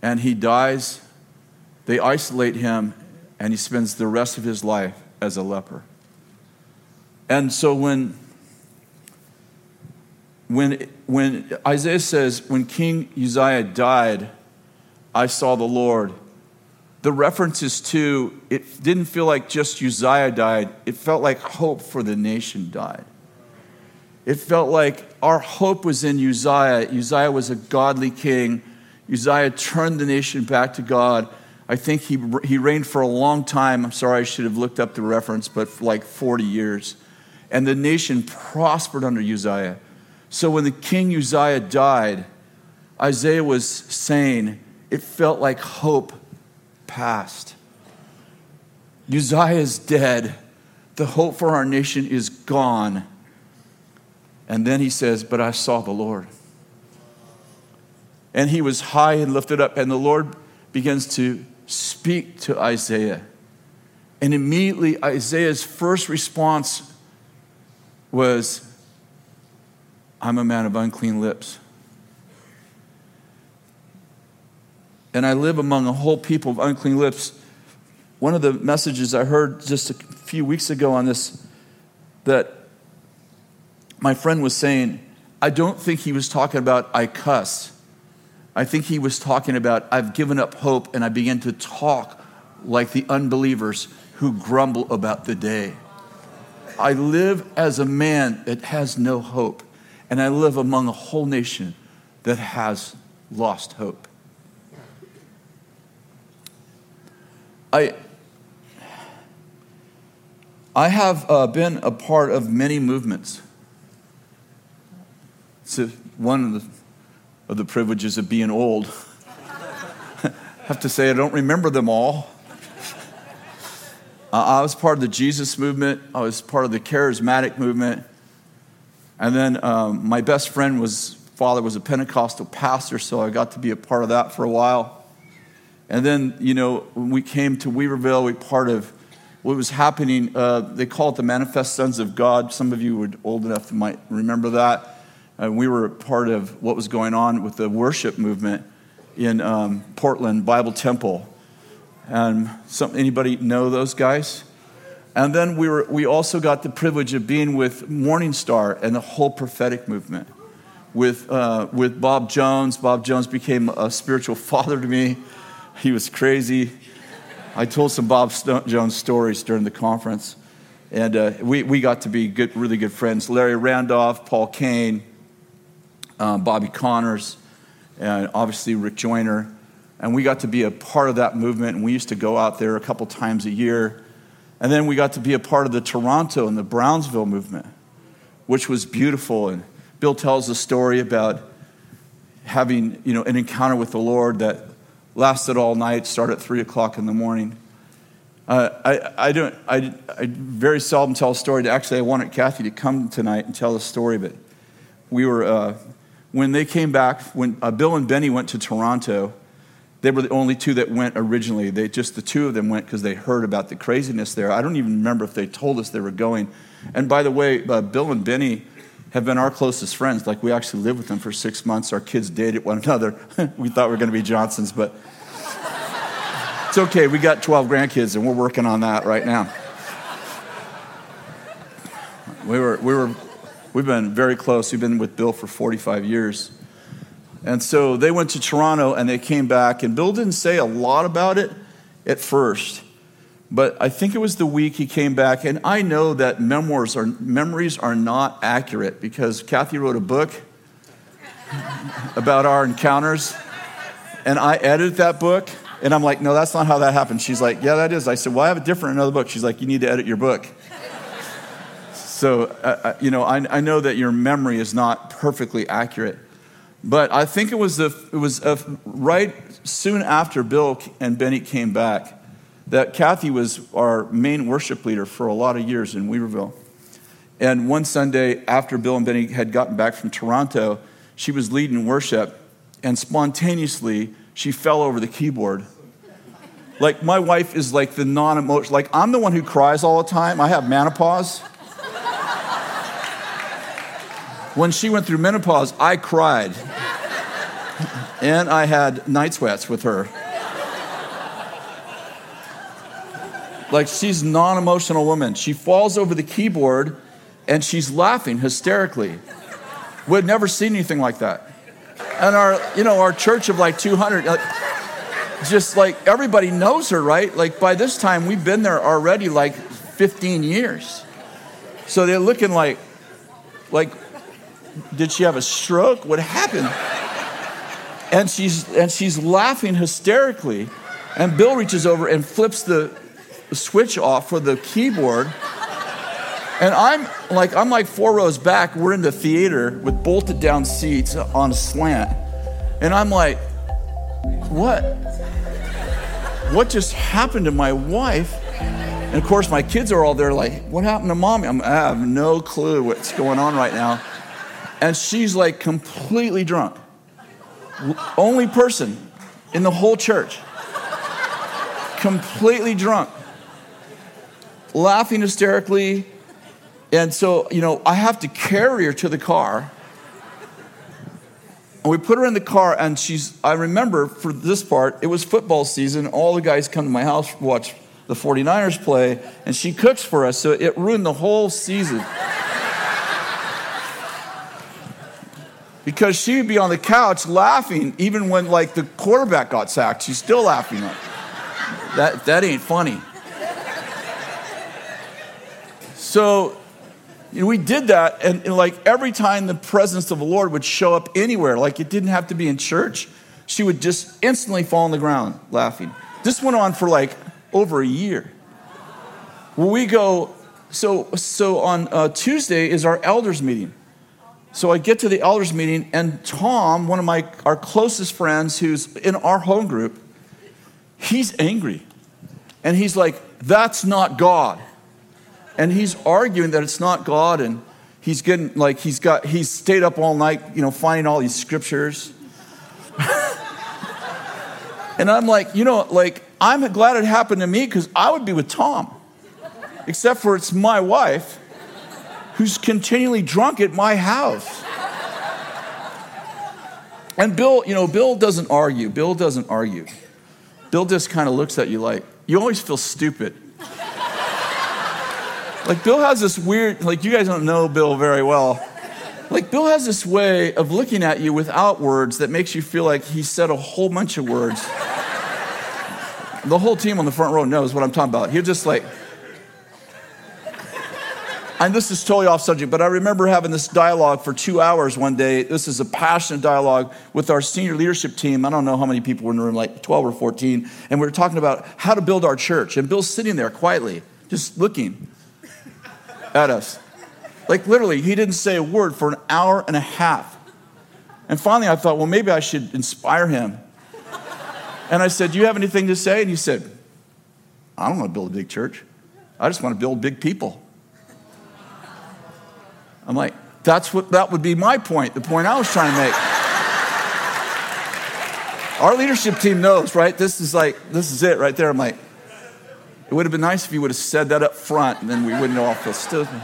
And he dies. They isolate him, and he spends the rest of his life as a leper. And so when when, when Isaiah says, when King Uzziah died, I saw the Lord. The references to it didn't feel like just Uzziah died, it felt like hope for the nation died. It felt like our hope was in Uzziah. Uzziah was a godly king. Uzziah turned the nation back to God. I think he, he reigned for a long time. I'm sorry, I should have looked up the reference, but like 40 years. And the nation prospered under Uzziah. So when the king Uzziah died, Isaiah was saying, it felt like hope passed. Uzziah is dead. The hope for our nation is gone. And then he says, But I saw the Lord. And he was high and lifted up, and the Lord begins to speak to Isaiah. And immediately, Isaiah's first response was, I'm a man of unclean lips. and I live among a whole people of unclean lips. One of the messages I heard just a few weeks ago on this, that my friend was saying, I don't think he was talking about I cuss. I think he was talking about I've given up hope and I begin to talk like the unbelievers who grumble about the day. I live as a man that has no hope, and I live among a whole nation that has lost hope. I, I have uh, been a part of many movements. It's one of the, of the privileges of being old. I have to say, I don't remember them all. Uh, I was part of the Jesus movement, I was part of the charismatic movement. And then um, my best friend was, father was a Pentecostal pastor, so I got to be a part of that for a while. And then, you know, when we came to Weaverville, we part of what was happening. Uh, they call it the Manifest Sons of God. Some of you were old enough to might remember that. And we were part of what was going on with the worship movement in um, Portland Bible Temple. And some, anybody know those guys? And then we, were, we also got the privilege of being with Morning Star and the whole prophetic movement. With, uh, with Bob Jones. Bob Jones became a spiritual father to me. He was crazy. I told some Bob Jones stories during the conference, and uh, we, we got to be good, really good friends. Larry Randolph, Paul Cain, um, Bobby Connors, and obviously Rick Joyner. And we got to be a part of that movement, and we used to go out there a couple times a year. And then we got to be a part of the Toronto and the Brownsville movement, which was beautiful. And Bill tells a story about having you know, an encounter with the Lord that lasted all night, started at 3 o'clock in the morning. Uh, I, I, don't, I, I very seldom tell a story. Actually, I wanted Kathy to come tonight and tell a story, but we were, uh, when they came back, when uh, Bill and Beni went to Toronto, they were the only two that went originally. They just the two of them went because they heard about the craziness there. I don't even remember if they told us they were going. And by the way, uh, Bill and Beni have been our closest friends. Like we actually lived with them for six months. Our kids dated one another. we thought we were going to be Johnsons, but it's okay. We got 12 grandkids, and we're working on that right now. We were, we were, we've been very close. We've been with Bill for 45 years. And so they went to Toronto and they came back, and Bill didn't say a lot about it at first. But I think it was the week he came back, and I know that memoirs are, memories are not accurate because Kathy wrote a book about our encounters, and I edited that book, and I'm like, no, that's not how that happened. She's like, yeah, that is. I said, well, I have a different another book. She's like, you need to edit your book. So, uh, uh, you know, I, I know that your memory is not perfectly accurate. But I think it was, the, it was a, right soon after Bill and Beni came back that Kathy was our main worship leader for a lot of years in Weaverville. And one Sunday, after Bill and Beni had gotten back from Toronto, she was leading worship, and spontaneously, she fell over the keyboard. Like, my wife is like the non emotional, like, I'm the one who cries all the time. I have menopause. When she went through menopause, I cried. and I had night sweats with her. Like, she's non emotional woman. She falls over the keyboard and she's laughing hysterically. We'd never seen anything like that. And our, you know, our church of like 200, uh, just like everybody knows her, right? Like by this time, we've been there already like 15 years. So they're looking like, like, did she have a stroke? What happened? And she's, and she's laughing hysterically. And Bill reaches over and flips the switch off for the keyboard. And I'm like, I'm like four rows back. We're in the theater with bolted down seats on a slant. And I'm like, what? What just happened to my wife? And of course, my kids are all there, like, what happened to mommy? I'm, I have no clue what's going on right now. And she's like completely drunk. Only person in the whole church. Completely drunk. Laughing hysterically, and so, you know, I have to carry her to the car. And we put her in the car, and she's, I remember for this part, it was football season. All the guys come to my house, watch the 49ers play, and she cooks for us. So it ruined the whole season. Because she would be on the couch laughing, even when like the quarterback got sacked. She's still laughing. That, that ain't funny. So you know, we did that, and, and, like every time the presence of the Lord would show up anywhere, like it didn't have to be in church, she would just instantly fall on the ground laughing. This went on for like over a year. Well, we go, so, so on uh, Tuesday is our elders meeting. So I get to the elders meeting, and Tom, one of my our closest friends who's in our home group, he's angry. And he's like, that's not God and he's arguing that it's not God, and he's getting like he's got he's stayed up all night, you know, finding all these scriptures. And I'm like, you know, like, I'm glad it happened to me because I would be with Tom. Except for it's my wife who's continually drunk at my house. And Bill, you know, Bill doesn't argue. Bill doesn't argue. Bill just kind of looks at you like, you always feel stupid. like, Bill has this weird, like, you guys don't know Bill very well. Like, Bill has this way of looking at you without words that makes you feel like he said a whole bunch of words. the whole team on the front row knows what I'm talking about. He'll just like, and this is totally off subject, but I remember having this dialogue for two hours one day. This is a passionate dialogue with our senior leadership team. I don't know how many people were in the room, like 12 or 14. And we were talking about how to build our church. And Bill's sitting there quietly, just looking at us. Like literally, he didn't say a word for an hour and a half. And finally, I thought, well, maybe I should inspire him. And I said, Do you have anything to say? And he said, I don't want to build a big church. I just want to build big people. I'm like, that's what that would be my point, the point I was trying to make. Our leadership team knows, right? This is like, this is it right there. I'm like, it would have been nice if you would have said that up front, and then we wouldn't all feel stupid.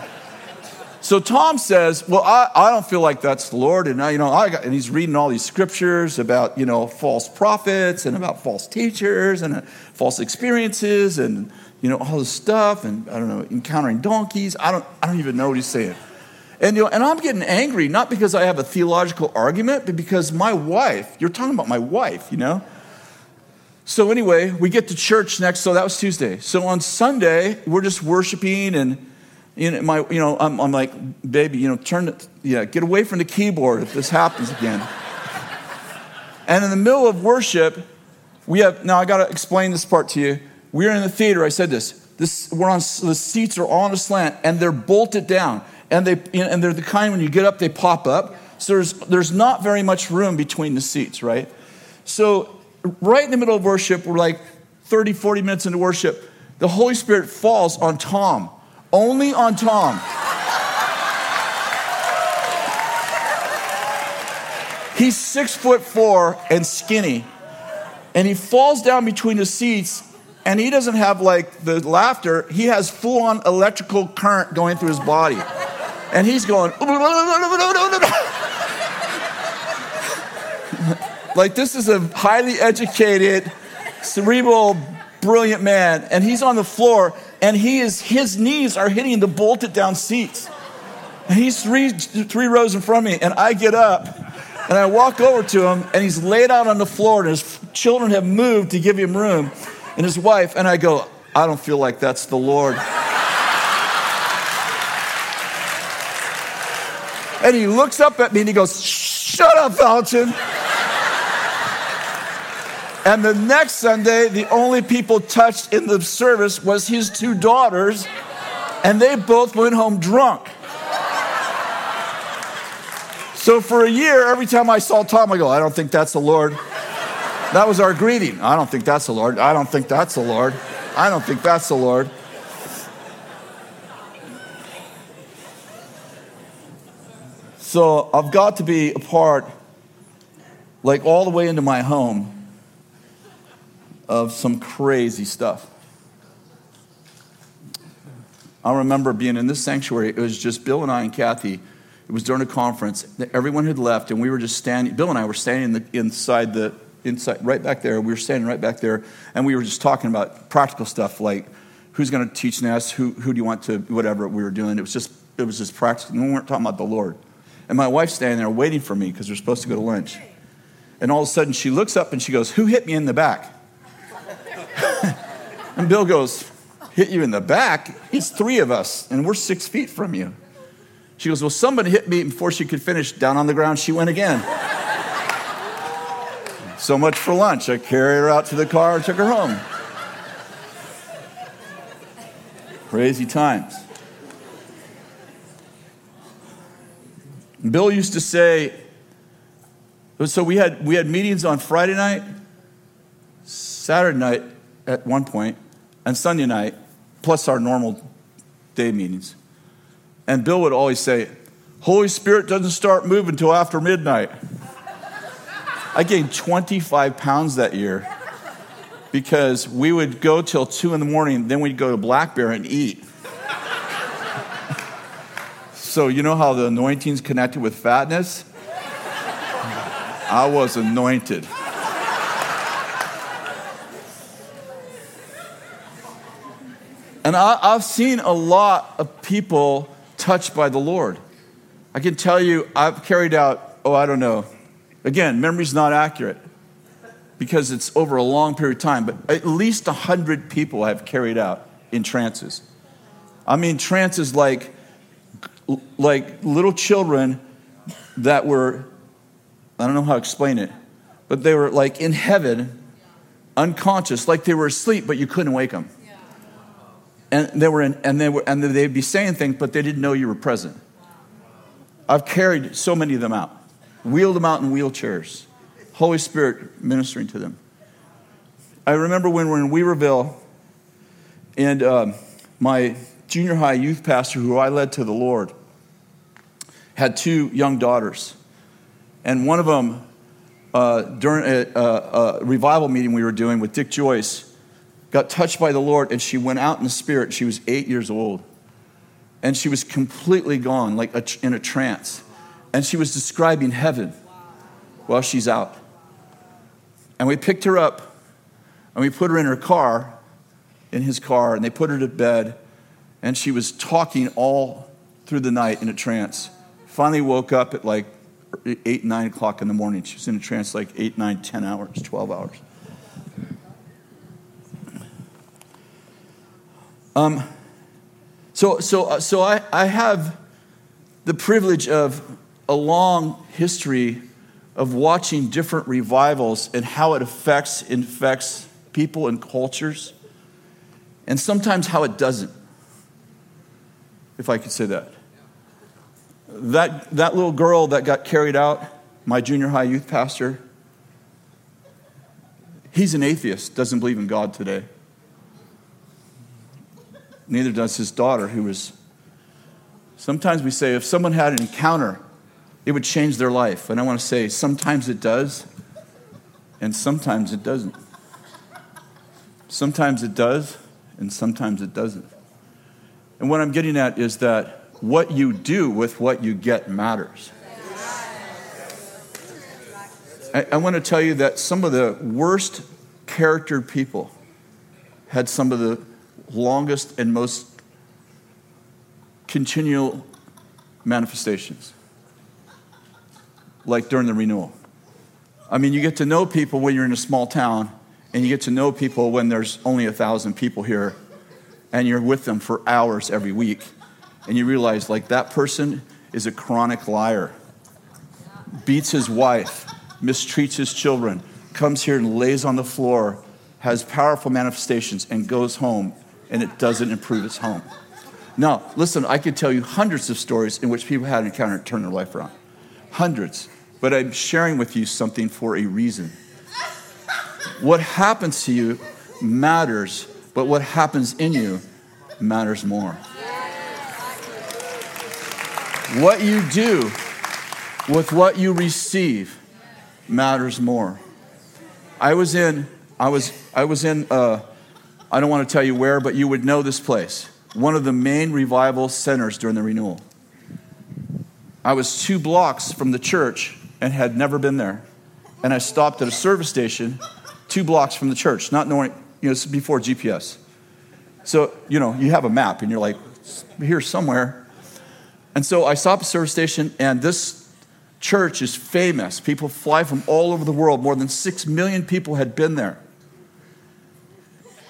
So Tom says, "Well, I, I don't feel like that's the Lord," and I, you know, I got, and he's reading all these scriptures about you know false prophets and about false teachers and uh, false experiences and you know all this stuff and I don't know encountering donkeys. I don't I don't even know what he's saying. And, you know, and I'm getting angry, not because I have a theological argument, but because my wife, you're talking about my wife, you know? So, anyway, we get to church next, so that was Tuesday. So on Sunday, we're just worshiping, and you know, my, you know I'm, I'm like, baby, you know, turn it, yeah, get away from the keyboard if this happens again. and in the middle of worship, we have, now I got to explain this part to you. We're in the theater, I said this. This, we're on, the seats are all on a slant, and they're bolted down and, they, and they're the kind when you get up, they pop up. So there's, there's not very much room between the seats, right? So, right in the middle of worship, we're like 30, 40 minutes into worship, the Holy Spirit falls on Tom, only on Tom. He's six foot four and skinny, and he falls down between the seats and he doesn't have like the laughter, he has full on electrical current going through his body and he's going, like this is a highly educated, cerebral, brilliant man, and he's on the floor, and he is his knees are hitting the bolted down seats. And he's three, three rows in front of me, and I get up and I walk over to him, and he's laid out on the floor, and his children have moved to give him room, and his wife, and I go, I don't feel like that's the Lord. And he looks up at me and he goes, Shut up, Vallotton. and the next Sunday, the only people touched in the service was his two daughters, and they both went home drunk. So for a year, every time I saw Tom, I go, I don't think that's the Lord. That was our greeting. I don't think that's the Lord. I don't think that's the Lord. I don't think that's the Lord. So I've got to be a part, like all the way into my home, of some crazy stuff. I remember being in this sanctuary. It was just Bill and I and Kathy. It was during a conference. Everyone had left, and we were just standing. Bill and I were standing in the, inside the inside, right back there. We were standing right back there, and we were just talking about practical stuff like who's going to teach next, who who do you want to, whatever we were doing. It was just it was just practical. We weren't talking about the Lord. And my wife's standing there waiting for me because we're supposed to go to lunch. And all of a sudden she looks up and she goes, Who hit me in the back? and Bill goes, Hit you in the back? It's three of us, and we're six feet from you. She goes, Well, somebody hit me before she could finish. Down on the ground, she went again. so much for lunch. I carried her out to the car and took her home. Crazy times. Bill used to say, so we had, we had meetings on Friday night, Saturday night at one point, and Sunday night, plus our normal day meetings. And Bill would always say, Holy Spirit doesn't start moving until after midnight. I gained 25 pounds that year. because we would go till two in the morning, then we'd go to Black Bear and eat. So, you know how the anointing's connected with fatness? I was anointed. And I, have seen a lot of people touched by the Lord. I can tell you, I've carried out, oh, I don't know. Again, memory's not accurate because it's over a long period of time, but at least 100 people have carried out in trances. I mean, trances like, like little children that were, I don't know how to explain it, but they were like in heaven, unconscious, like they were asleep, but you couldn't wake them and they were in, and they were and they'd be saying things, but they didn't know you were present. I've carried so many of them out, wheeled them out in wheelchairs, Holy Spirit ministering to them. I remember when we were in Weaverville, and um, my junior high youth pastor, who I led to the Lord, had two young daughters, and one of them uh, during a, a, a revival meeting we were doing with Dick Joyce got touched by the Lord, and she went out in the spirit. She was eight years old. And she was completely gone, like a, in a trance. And she was describing heaven while she's out. And we picked her up and we put her in her car, in his car, and they put her to bed. And she was talking all through the night in a trance. Finally woke up at like 8, 9 o'clock in the morning. She was in a trance like 8, 9, 10 hours, 12 hours. Um, so, so, uh, so I, I have the privilege of a long history of watching different revivals and how it affects, infects people and cultures, and sometimes how it doesn't, if I could say that. That, that little girl that got carried out, my junior high youth pastor, he's an atheist, doesn't believe in God today. Neither does his daughter, who was. Sometimes we say if someone had an encounter, it would change their life. And I want to say sometimes it does, and sometimes it doesn't. Sometimes it does, and sometimes it doesn't. And what I'm getting at is that what you do with what you get matters. I, I want to tell you that some of the worst charactered people had some of the longest and most continual manifestations, like during the renewal. I mean, you get to know people when you're in a small town, and you get to know people when there's only a thousand people here, and you're with them for hours every week, and you realize, like, that person is a chronic liar, beats his wife, mistreats his children, comes here and lays on the floor, has powerful manifestations, and goes home and it doesn't improve his home. Now, listen, I could tell you hundreds of stories in which people had an encounter and turned their life around. Hundreds. But I'm sharing with you something for a reason. What happens to you matters, but what happens in you matters more. What you do with what you receive matters more. I was in, I was, I was in, uh, I don't want to tell you where, but you would know this place. One of the main revival centers during the renewal. I was two blocks from the church and had never been there. And I stopped at a service station two blocks from the church, not knowing, you know, this is before GPS. So, you know, you have a map and you're like, here somewhere. And so I stopped at a service station, and this church is famous. People fly from all over the world. More than six million people had been there.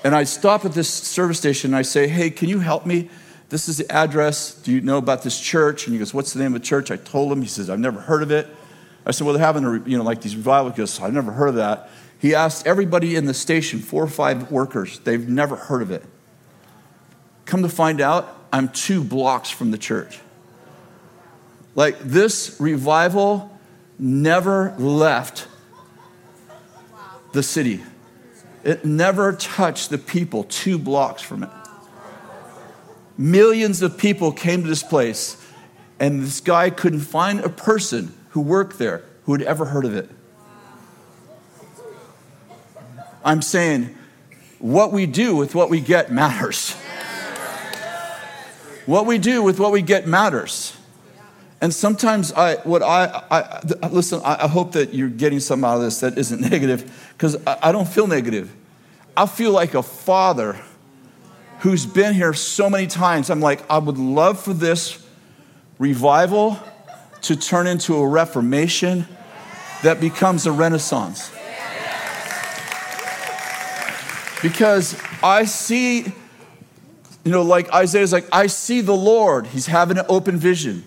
And I stop at this service station and I say, Hey, can you help me? This is the address. Do you know about this church? And he goes, What's the name of the church? I told him. He says, I've never heard of it. I said, Well, they're having, a, you know, like these revivals. He goes, I've never heard of that. He asked everybody in the station, four or five workers, they've never heard of it. Come to find out, I'm two blocks from the church. Like this revival never left the city. It never touched the people two blocks from it. Millions of people came to this place, and this guy couldn't find a person who worked there who had ever heard of it. I'm saying what we do with what we get matters. What we do with what we get matters. And sometimes I, what I, I listen, I, hope that you're getting something out of this that isn't negative, because I, I don't feel negative. I feel like a father who's been here so many times. I'm like, I would love for this revival to turn into a reformation that becomes a renaissance. Because I see, you know, like Isaiah's like, I see the Lord. He's having an open vision.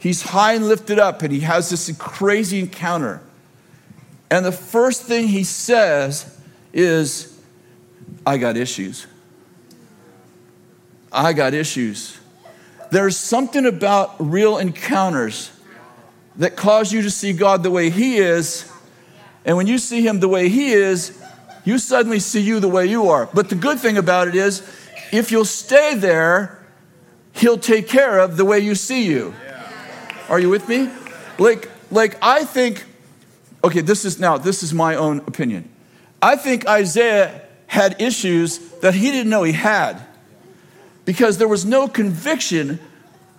He's high and lifted up, and he has this crazy encounter. And the first thing he says is, I got issues. I got issues. There's something about real encounters that cause you to see God the way He is. And when you see Him the way He is, you suddenly see you the way you are. But the good thing about it is, if you'll stay there, He'll take care of the way you see you. Are you with me? Like, like I think, okay, this is now, this is my own opinion. I think Isaiah had issues that he didn't know he had because there was no conviction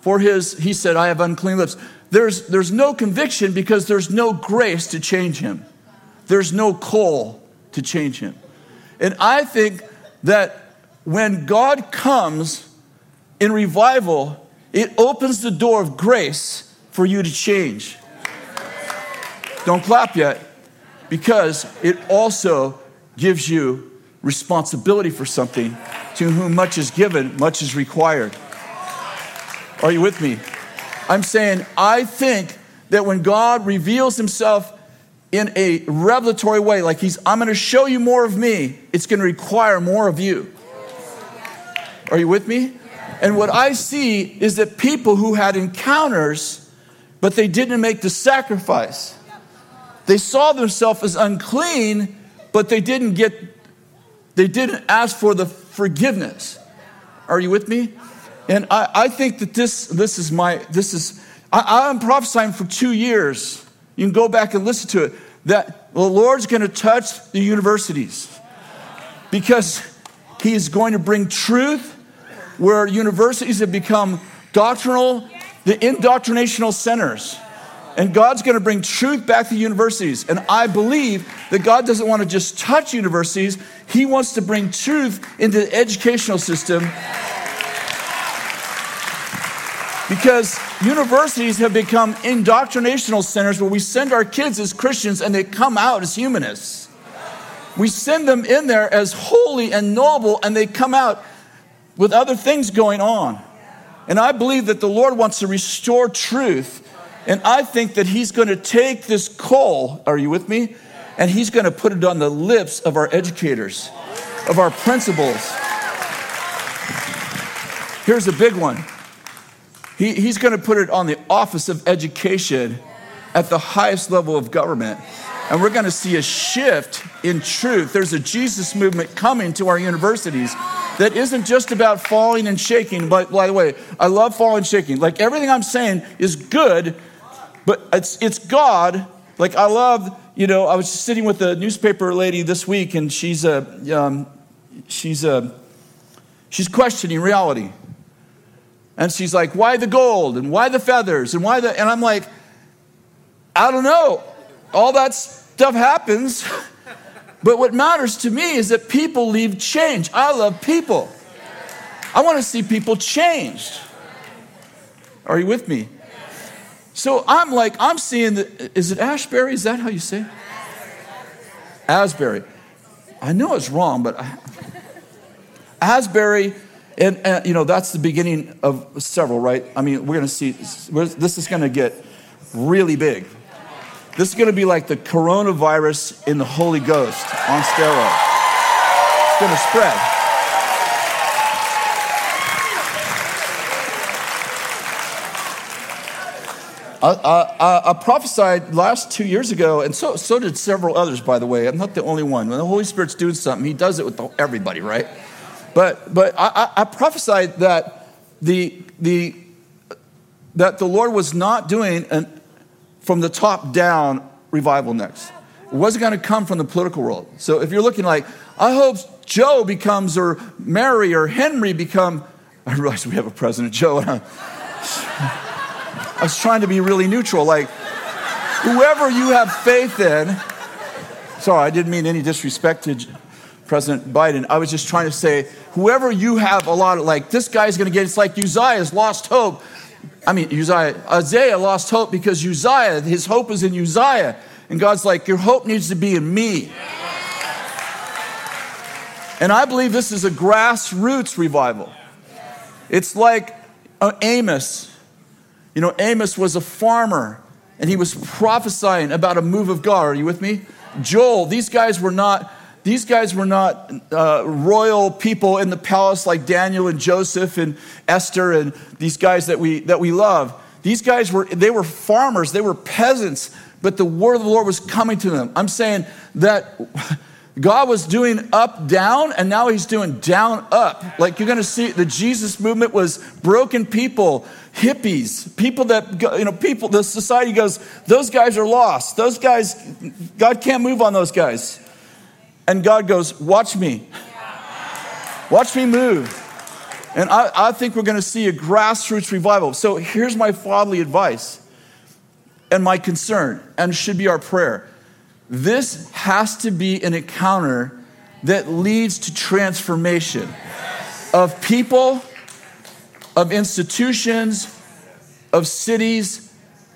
for his, he said, I have unclean lips. There's, there's no conviction because there's no grace to change him. There's no coal to change him. And I think that when God comes in revival, it opens the door of grace for you to change. Don't clap yet, because it also gives you responsibility for something to whom much is given, much is required. Are you with me? I'm saying, I think that when God reveals himself in a revelatory way, like he's, I'm going to show you more of me, it's going to require more of you. Are you with me? And what I see is that people who had encounters, but they didn't make the sacrifice, they saw themselves as unclean, but they didn't get, they didn't ask for the forgiveness. Are you with me? And I, I think that this, this is my, this is, I, I'm prophesying for two years. You can go back and listen to it. That the Lord's going to touch the universities because He is going to bring truth where universities have become doctrinal, the indoctrinational centers. And God's going to bring truth back to universities. And I believe that God doesn't want to just touch universities, He wants to bring truth into the educational system. Because universities have become indoctrinational centers where we send our kids as Christians and they come out as humanists. We send them in there as holy and noble and they come out with other things going on. And I believe that the Lord wants to restore truth and I think that he's going to take this coal, are you with me? And he's going to put it on the lips of our educators, of our principals. Here's a big one. He, he's going to put it on the Office of Education at the highest level of government. And we're going to see a shift in truth. There's a Jesus movement coming to our universities that isn't just about falling and shaking. But by the way, I love falling and shaking. Like everything I'm saying is good, but it's, it's God. Like, I love, you know, I was sitting with a newspaper lady this week, and she's a, um, she's a, she's questioning reality. And she's like, why the gold? And why the feathers? And why the, and I'm like, I don't know. All that stuff happens. but what matters to me is that people leave change. I love people. I want to see people changed. Are you with me? So I'm like, I'm seeing the. Is it Ashbury? Is that how you say it? Asbury. I know it's wrong, but I, Asbury, and, and, you know, that's the beginning of several, right? I mean, we're going to see, this is going to get really big. This is going to be like the coronavirus in the Holy Ghost on steroids. It's going to spread. I, I, I, prophesied last two years ago, and so, so did several others, by the way. I'm not the only one. When the Holy Spirit's doing something, He does it with everybody, right? But, but I, I prophesied that the, the, that the Lord was not doing an, from the top down revival next. It wasn't going to come from the political world. So if you're looking like, I hope Joe becomes, or Mary or Henry become. I realize we have a President Joe. And I, I was trying to be really neutral. Like, whoever you have faith in, sorry, I didn't mean any disrespect to President Biden. I was just trying to say, whoever you have a lot of, like, this guy's going to get, it's like Uzziah's lost hope. I mean, Uzziah, Isaiah lost hope because Uzziah, his hope is in Uzziah. And God's like, your hope needs to be in me. And I believe this is a grassroots revival. It's like uh, Amos. You know, Amos was a farmer and he was prophesying about a move of God. Are you with me? Joel, these guys were not. These guys were not uh, royal people in the palace like Daniel and Joseph and Esther and these guys that we, that we love. These guys were, they were farmers, they were peasants, but the word of the Lord was coming to them. I'm saying that God was doing up, down, and now he's doing down, up. Like you're going to see the Jesus movement was broken people, hippies, people that, you know, people, the society goes, those guys are lost. Those guys, God can't move on those guys. And God goes, watch me. Watch me move. And I, I think we're going to see a grassroots revival. So here's my fatherly advice and my concern, and should be our prayer this has to be an encounter that leads to transformation of people, of institutions, of cities.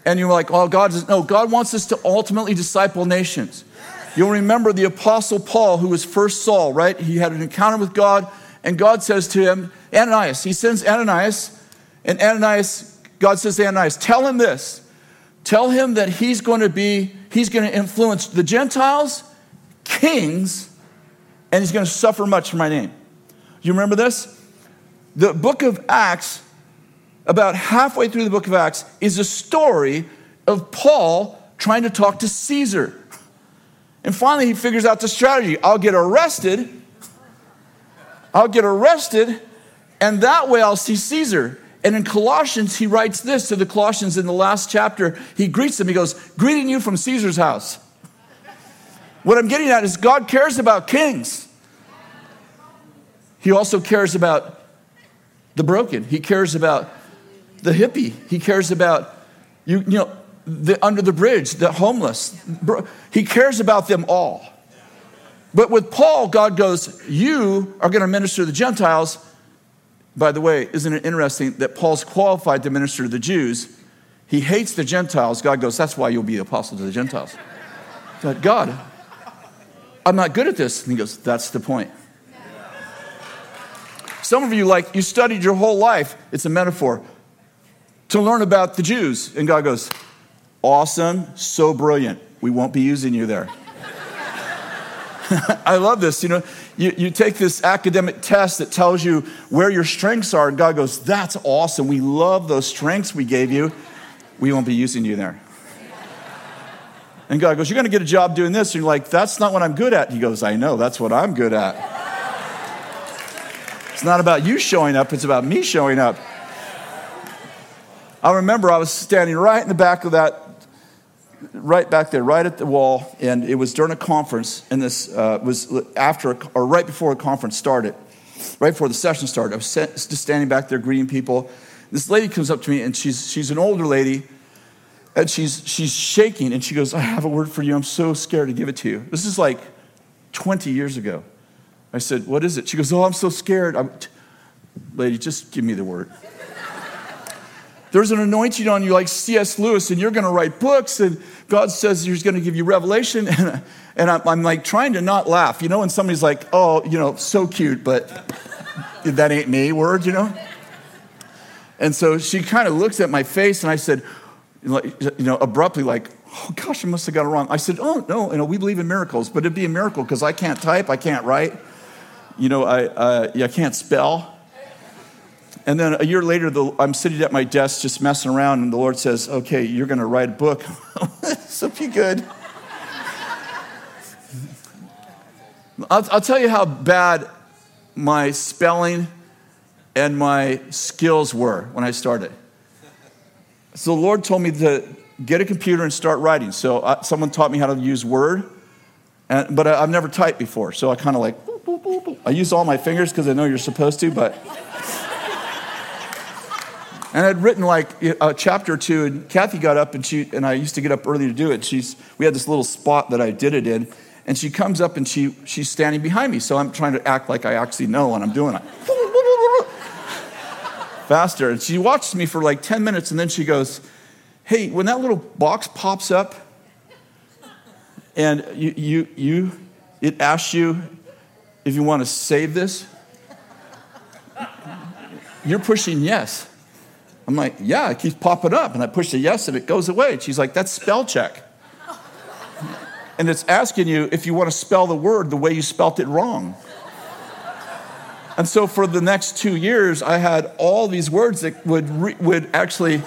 And you're like, oh, God no, God wants us to ultimately disciple nations. You'll remember the Apostle Paul, who was first Saul, right? He had an encounter with God, and God says to him, Ananias, he sends Ananias, and Ananias, God says to Ananias, tell him this. Tell him that he's going to be he's going to influence the Gentiles, kings, and he's going to suffer much for my name. You remember this? The book of Acts, about halfway through the book of Acts, is a story of Paul trying to talk to Caesar. And finally, he figures out the strategy I'll get arrested, I'll get arrested, and that way I'll see Caesar. And in Colossians, he writes this to the Colossians in the last chapter. He greets them. He goes, Greeting you from Caesar's house. What I'm getting at is God cares about kings. He also cares about the broken. He cares about the hippie. He cares about you, you know, the under the bridge, the homeless. He cares about them all. But with Paul, God goes, You are going to minister to the Gentiles, by the way, isn't it interesting that Paul's qualified to minister to the Jews? He hates the Gentiles. God goes, That's why you'll be apostle to the Gentiles. But God, I'm not good at this. And he goes, That's the point. Some of you, like, you studied your whole life, it's a metaphor, to learn about the Jews. And God goes, Awesome, so brilliant. We won't be using you there. I love this. You know, you, you take this academic test that tells you where your strengths are, and God goes, That's awesome. We love those strengths we gave you. We won't be using you there. And God goes, You're going to get a job doing this. And you're like, That's not what I'm good at. He goes, I know, that's what I'm good at. It's not about you showing up, it's about me showing up. I remember I was standing right in the back of that right back there, right at the wall, and it was during a conference, and this uh, was after or right before a conference started, right before the session started. I was just standing back there greeting people. This lady comes up to me, and she's she's an older lady, and she's she's shaking, and she goes, "I have a word for you. I'm so scared to give it to you." This is like 20 years ago. I said, "What is it?" She goes, "Oh, I'm so scared." I'm, lady, just give me the word. There's an anointing on you like C.S. Lewis, and you're going to write books, and God says He's going to give you revelation. And, and I'm, I'm, like trying to not laugh. You know, when somebody's like, oh, you know, so cute, but that ain't me word, you know? And so she kind of looks at my face, and I said, you know, abruptly, like, oh gosh, I must have got it wrong. I said, oh, no, you know, we believe in miracles, but it'd be a miracle because I can't type, I can't write, you know, I, uh, I can't spell. And then a year later, the, I'm sitting at my desk just messing around, and the Lord says, Okay, you're going to write a book. so be good. I'll, I'll tell you how bad my spelling and my skills were when I started. So the Lord told me to get a computer and start writing. So I, someone taught me how to use Word, and, but I, have never typed before. So I kind of like, boop, boop, boop. I use all my fingers because I know you're supposed to, but. And I'd written like a chapter or two, and Kathy got up, and she and I used to get up early to do it. She's we had this little spot that I did it in, and she comes up and she she's standing behind me, so I'm trying to act like I actually know what I'm doing. I, faster, and she watched me for like 10 minutes, and then she goes, "Hey, when that little box pops up, and you you you it asks you if you want to save this, you're pushing yes." I'm like, yeah, it keeps popping up. And I push the yes and it goes away. And she's like, that's spell check. and it's asking you if you want to spell the word the way you spelt it wrong. And so for the next two years, I had all these words that would, re- would actually,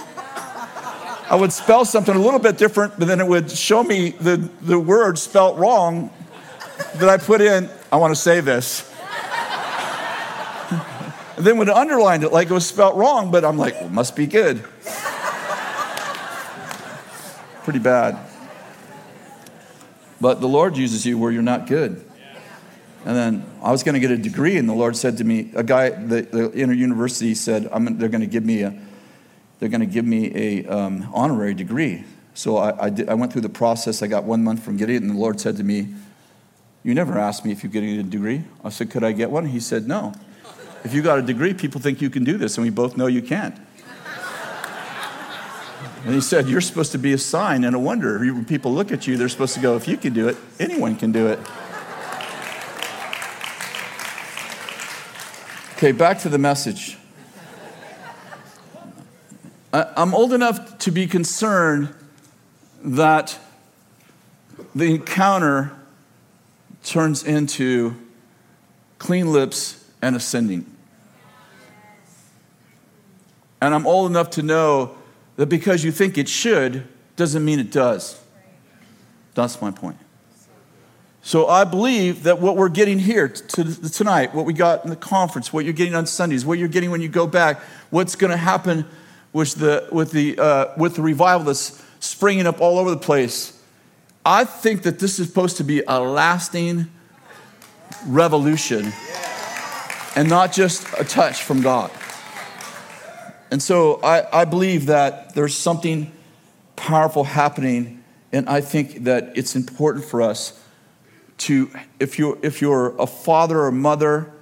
I would spell something a little bit different, but then it would show me the, the word spelt wrong that I put in, I want to say this. And then would underline it like it was spelt wrong, but I'm like, well, must be good. Pretty bad. But the Lord uses you where you're not good. And then I was going to get a degree, and the Lord said to me, a guy, the, the inner university said, they're going to give me a, they're going to give me a um, honorary degree. So I, I, did, I went through the process. I got one month from getting it, and the Lord said to me, "You never asked me if you're getting a degree." I said, "Could I get one?" He said, "No." If you got a degree, people think you can do this, and we both know you can't. And he said, You're supposed to be a sign and a wonder. When people look at you, they're supposed to go, If you can do it, anyone can do it. Okay, back to the message. I'm old enough to be concerned that the encounter turns into clean lips and ascending. And I'm old enough to know that because you think it should doesn't mean it does. That's my point. So I believe that what we're getting here to, tonight, what we got in the conference, what you're getting on Sundays, what you're getting when you go back, what's going to happen with the, with, the, uh, with the revival that's springing up all over the place, I think that this is supposed to be a lasting revolution and not just a touch from God. And so I, I believe that there's something powerful happening, and I think that it's important for us to, if you're, if you're a father or mother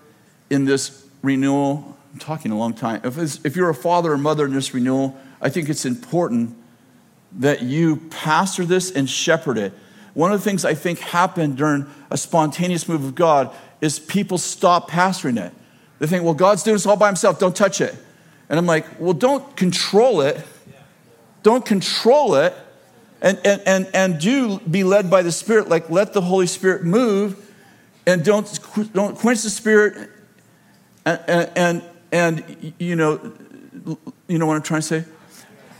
in this renewal, I'm talking a long time, if, if you're a father or mother in this renewal, I think it's important that you pastor this and shepherd it. One of the things I think happened during a spontaneous move of God is people stop pastoring it. They think, well, God's doing this all by himself, don't touch it. And I'm like, well, don't control it. Don't control it. And, and, and, and do be led by the Spirit. Like, let the Holy Spirit move and don't, don't quench the Spirit. And, and, and, you, know, you know what I'm trying to say?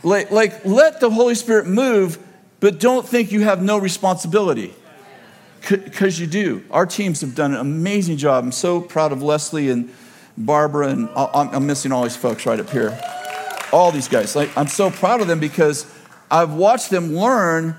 Like, like, let the Holy Spirit move, but don't think you have no responsibility because you do. Our teams have done an amazing job. I'm so proud of Leslie and Barbara, and I'm missing all these folks right up here. All these guys. Like, I'm so proud of them because I've watched them learn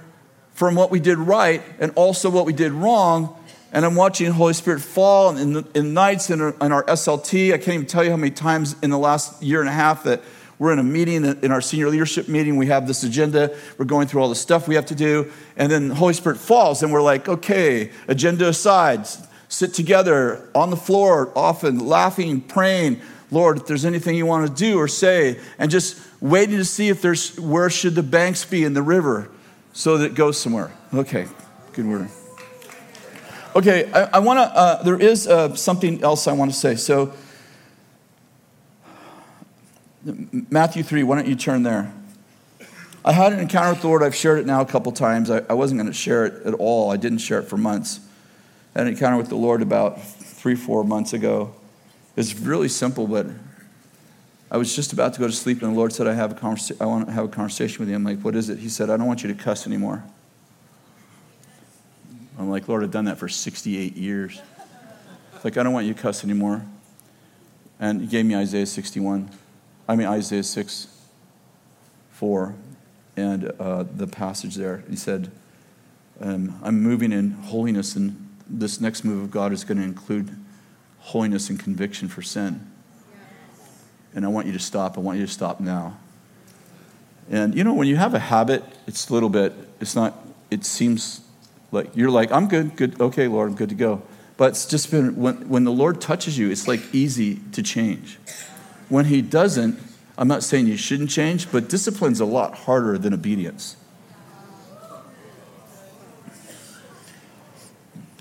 from what we did right and also what we did wrong. And I'm watching the Holy Spirit fall in, the, in nights in our, in our SLT. I can't even tell you how many times in the last year and a half that we're in a meeting, in our senior leadership meeting. We have this agenda. We're going through all the stuff we have to do. And then the Holy Spirit falls, and we're like, okay, agenda aside, sit together on the floor, often laughing, praying, Lord, if there's anything you want to do or say, and just waiting to see if there's where should the banks be in the river so that it goes somewhere. Okay, good word. Okay, I, I want to, uh, there is uh, something else I want to say. So, Matthew 3, why don't you turn there? I had an encounter with the Lord. I've shared it now a couple times. I, I wasn't going to share it at all. I didn't share it for months had an encounter with the Lord about three, four months ago. It's really simple, but I was just about to go to sleep, and the Lord said, I, have a conversa- I want to have a conversation with you. I'm like, What is it? He said, I don't want you to cuss anymore. I'm like, Lord, I've done that for 68 years. like, I don't want you to cuss anymore. And he gave me Isaiah 61. I mean, Isaiah 6, 4, and uh, the passage there. He said, um, I'm moving in holiness and this next move of God is going to include holiness and conviction for sin. And I want you to stop. I want you to stop now. And you know, when you have a habit, it's a little bit, it's not, it seems like you're like, I'm good, good, okay, Lord, I'm good to go. But it's just been, when, when the Lord touches you, it's like easy to change. When He doesn't, I'm not saying you shouldn't change, but discipline's a lot harder than obedience.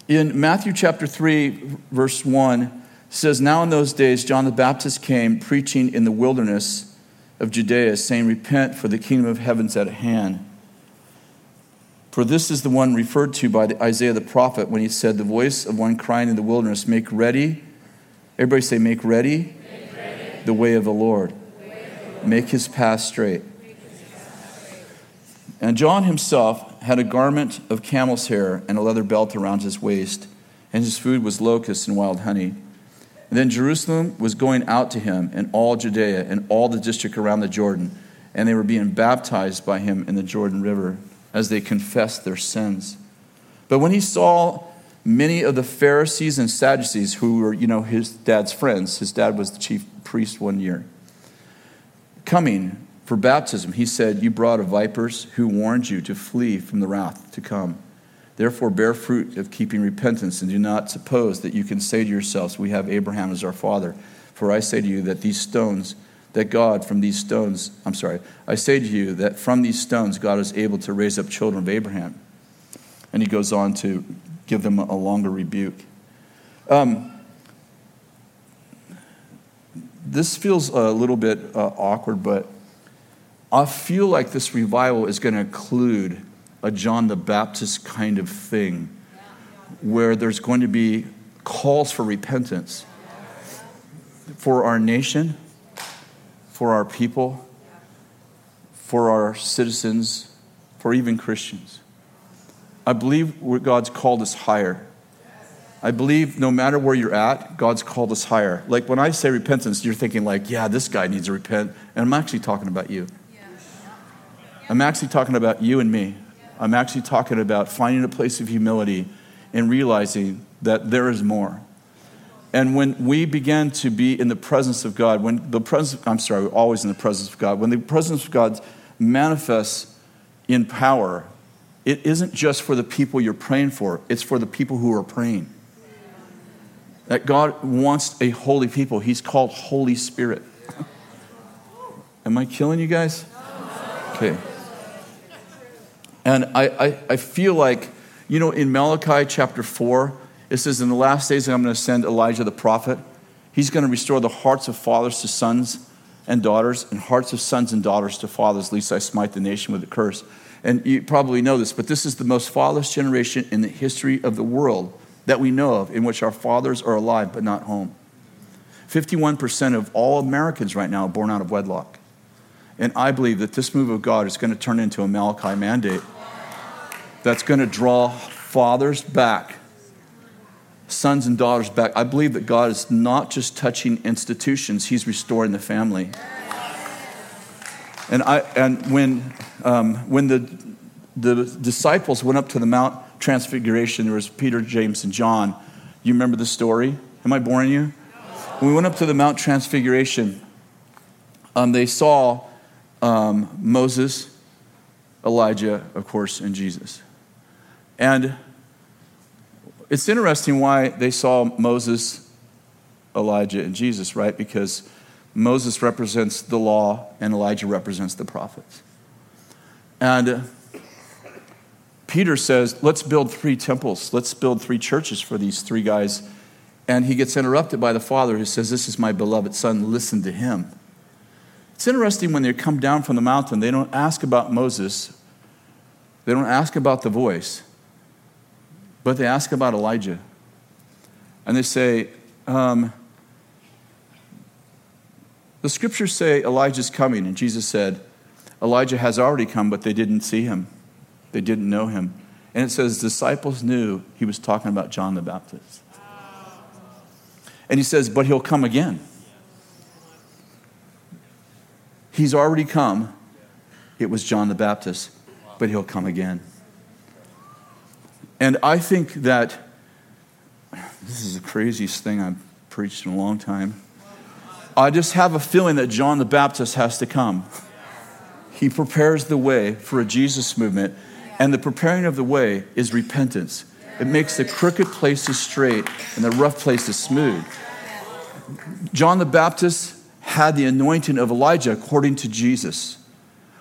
In Matthew chapter 3, verse 1, says, Now in those days, John the Baptist came preaching in the wilderness of Judea, saying, Repent, for the kingdom of heaven's at hand. For this is the one referred to by Isaiah the prophet when he said, The voice of one crying in the wilderness, Make ready. Everybody say, Make ready, make ready. the way of the Lord, make his path straight. And John himself had a garment of camel's hair and a leather belt around his waist, and his food was locusts and wild honey. And then Jerusalem was going out to him, and all Judea, and all the district around the Jordan, and they were being baptized by him in the Jordan River as they confessed their sins. But when he saw many of the Pharisees and Sadducees, who were, you know, his dad's friends, his dad was the chief priest one year, coming for baptism, he said, You brought of vipers, who warned you to flee from the wrath to come. Therefore, bear fruit of keeping repentance, and do not suppose that you can say to yourselves, We have Abraham as our father. For I say to you that these stones, that God from these stones, I'm sorry, I say to you that from these stones God is able to raise up children of Abraham. And he goes on to give them a longer rebuke. Um, this feels a little bit uh, awkward, but I feel like this revival is going to include a John the Baptist kind of thing where there's going to be calls for repentance for our nation, for our people, for our citizens, for even Christians. I believe God's called us higher. I believe no matter where you're at, God's called us higher. Like when I say repentance, you're thinking like, yeah, this guy needs to repent. And I'm actually talking about you. I'm actually talking about you and me. I'm actually talking about finding a place of humility and realizing that there is more. And when we begin to be in the presence of God, when the presence, I'm sorry, we're always in the presence of God, when the presence of God manifests in power, it isn't just for the people you're praying for, it's for the people who are praying. That God wants a holy people. He's called Holy Spirit. Am I killing you guys? Okay. And I, I, I feel like, you know, in Malachi chapter 4, it says, In the last days, I'm going to send Elijah the prophet. He's going to restore the hearts of fathers to sons and daughters, and hearts of sons and daughters to fathers, lest I smite the nation with a curse. And you probably know this, but this is the most fatherless generation in the history of the world that we know of, in which our fathers are alive but not home. 51% of all Americans right now are born out of wedlock. And I believe that this move of God is going to turn into a Malachi mandate that's going to draw fathers back, sons and daughters back. I believe that God is not just touching institutions, He's restoring the family. And, I, and when, um, when the, the disciples went up to the Mount Transfiguration, there was Peter, James, and John. You remember the story? Am I boring you? When we went up to the Mount Transfiguration, um, they saw um, Moses, Elijah, of course, and Jesus. And it's interesting why they saw Moses, Elijah, and Jesus, right? Because Moses represents the law and Elijah represents the prophets. And Peter says, let's build three temples, let's build three churches for these three guys. And he gets interrupted by the father who says, This is my beloved son, listen to him. It's interesting when they come down from the mountain, they don't ask about Moses, they don't ask about the voice, but they ask about Elijah. And they say, um, the scriptures say Elijah's coming, and Jesus said, Elijah has already come, but they didn't see him. They didn't know him. And it says, disciples knew he was talking about John the Baptist. And he says, but he'll come again. He's already come. It was John the Baptist, but he'll come again. And I think that this is the craziest thing I've preached in a long time. I just have a feeling that John the Baptist has to come. He prepares the way for a Jesus movement, and the preparing of the way is repentance. It makes the crooked places straight and the rough places smooth. John the Baptist had the anointing of Elijah according to Jesus.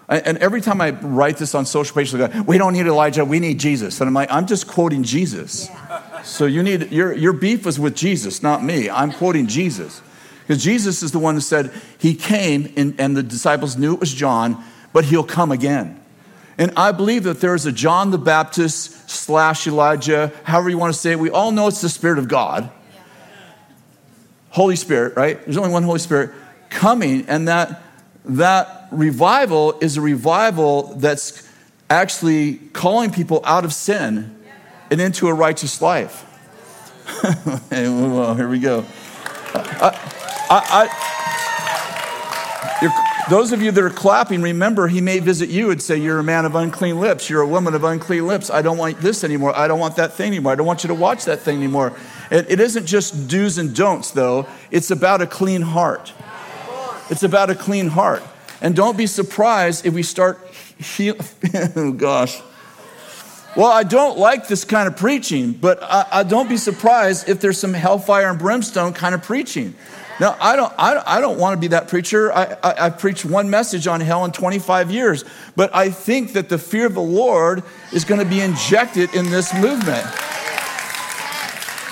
And every time I write this on social pages, go, we don't need Elijah, we need Jesus. And I'm like, I'm just quoting Jesus. Yeah. So you need, your, your beef was with Jesus, not me. I'm quoting Jesus. Because Jesus is the one who said he came and, and the disciples knew it was John, but he'll come again. And I believe that there is a John the Baptist slash Elijah, however you want to say it. We all know it's the Spirit of God. Holy Spirit, right? There's only one Holy Spirit coming, and that that revival is a revival that's actually calling people out of sin and into a righteous life. well, here we go. Uh, I, I, I, those of you that are clapping, remember, he may visit you and say, You're a man of unclean lips. You're a woman of unclean lips. I don't want this anymore. I don't want that thing anymore. I don't want you to watch that thing anymore. it, it isn't just do's and don'ts, though, it's about a clean heart. It's about a clean heart. And don't be surprised if we start heal. oh, gosh. Well, I don't like this kind of preaching, but I, I, don't be surprised if there's some hellfire and brimstone kind of preaching. Now, I don't, I, I don't want to be that preacher. I, I, I've preached one message on hell in 25 years, but I think that the fear of the Lord is going to be injected in this movement.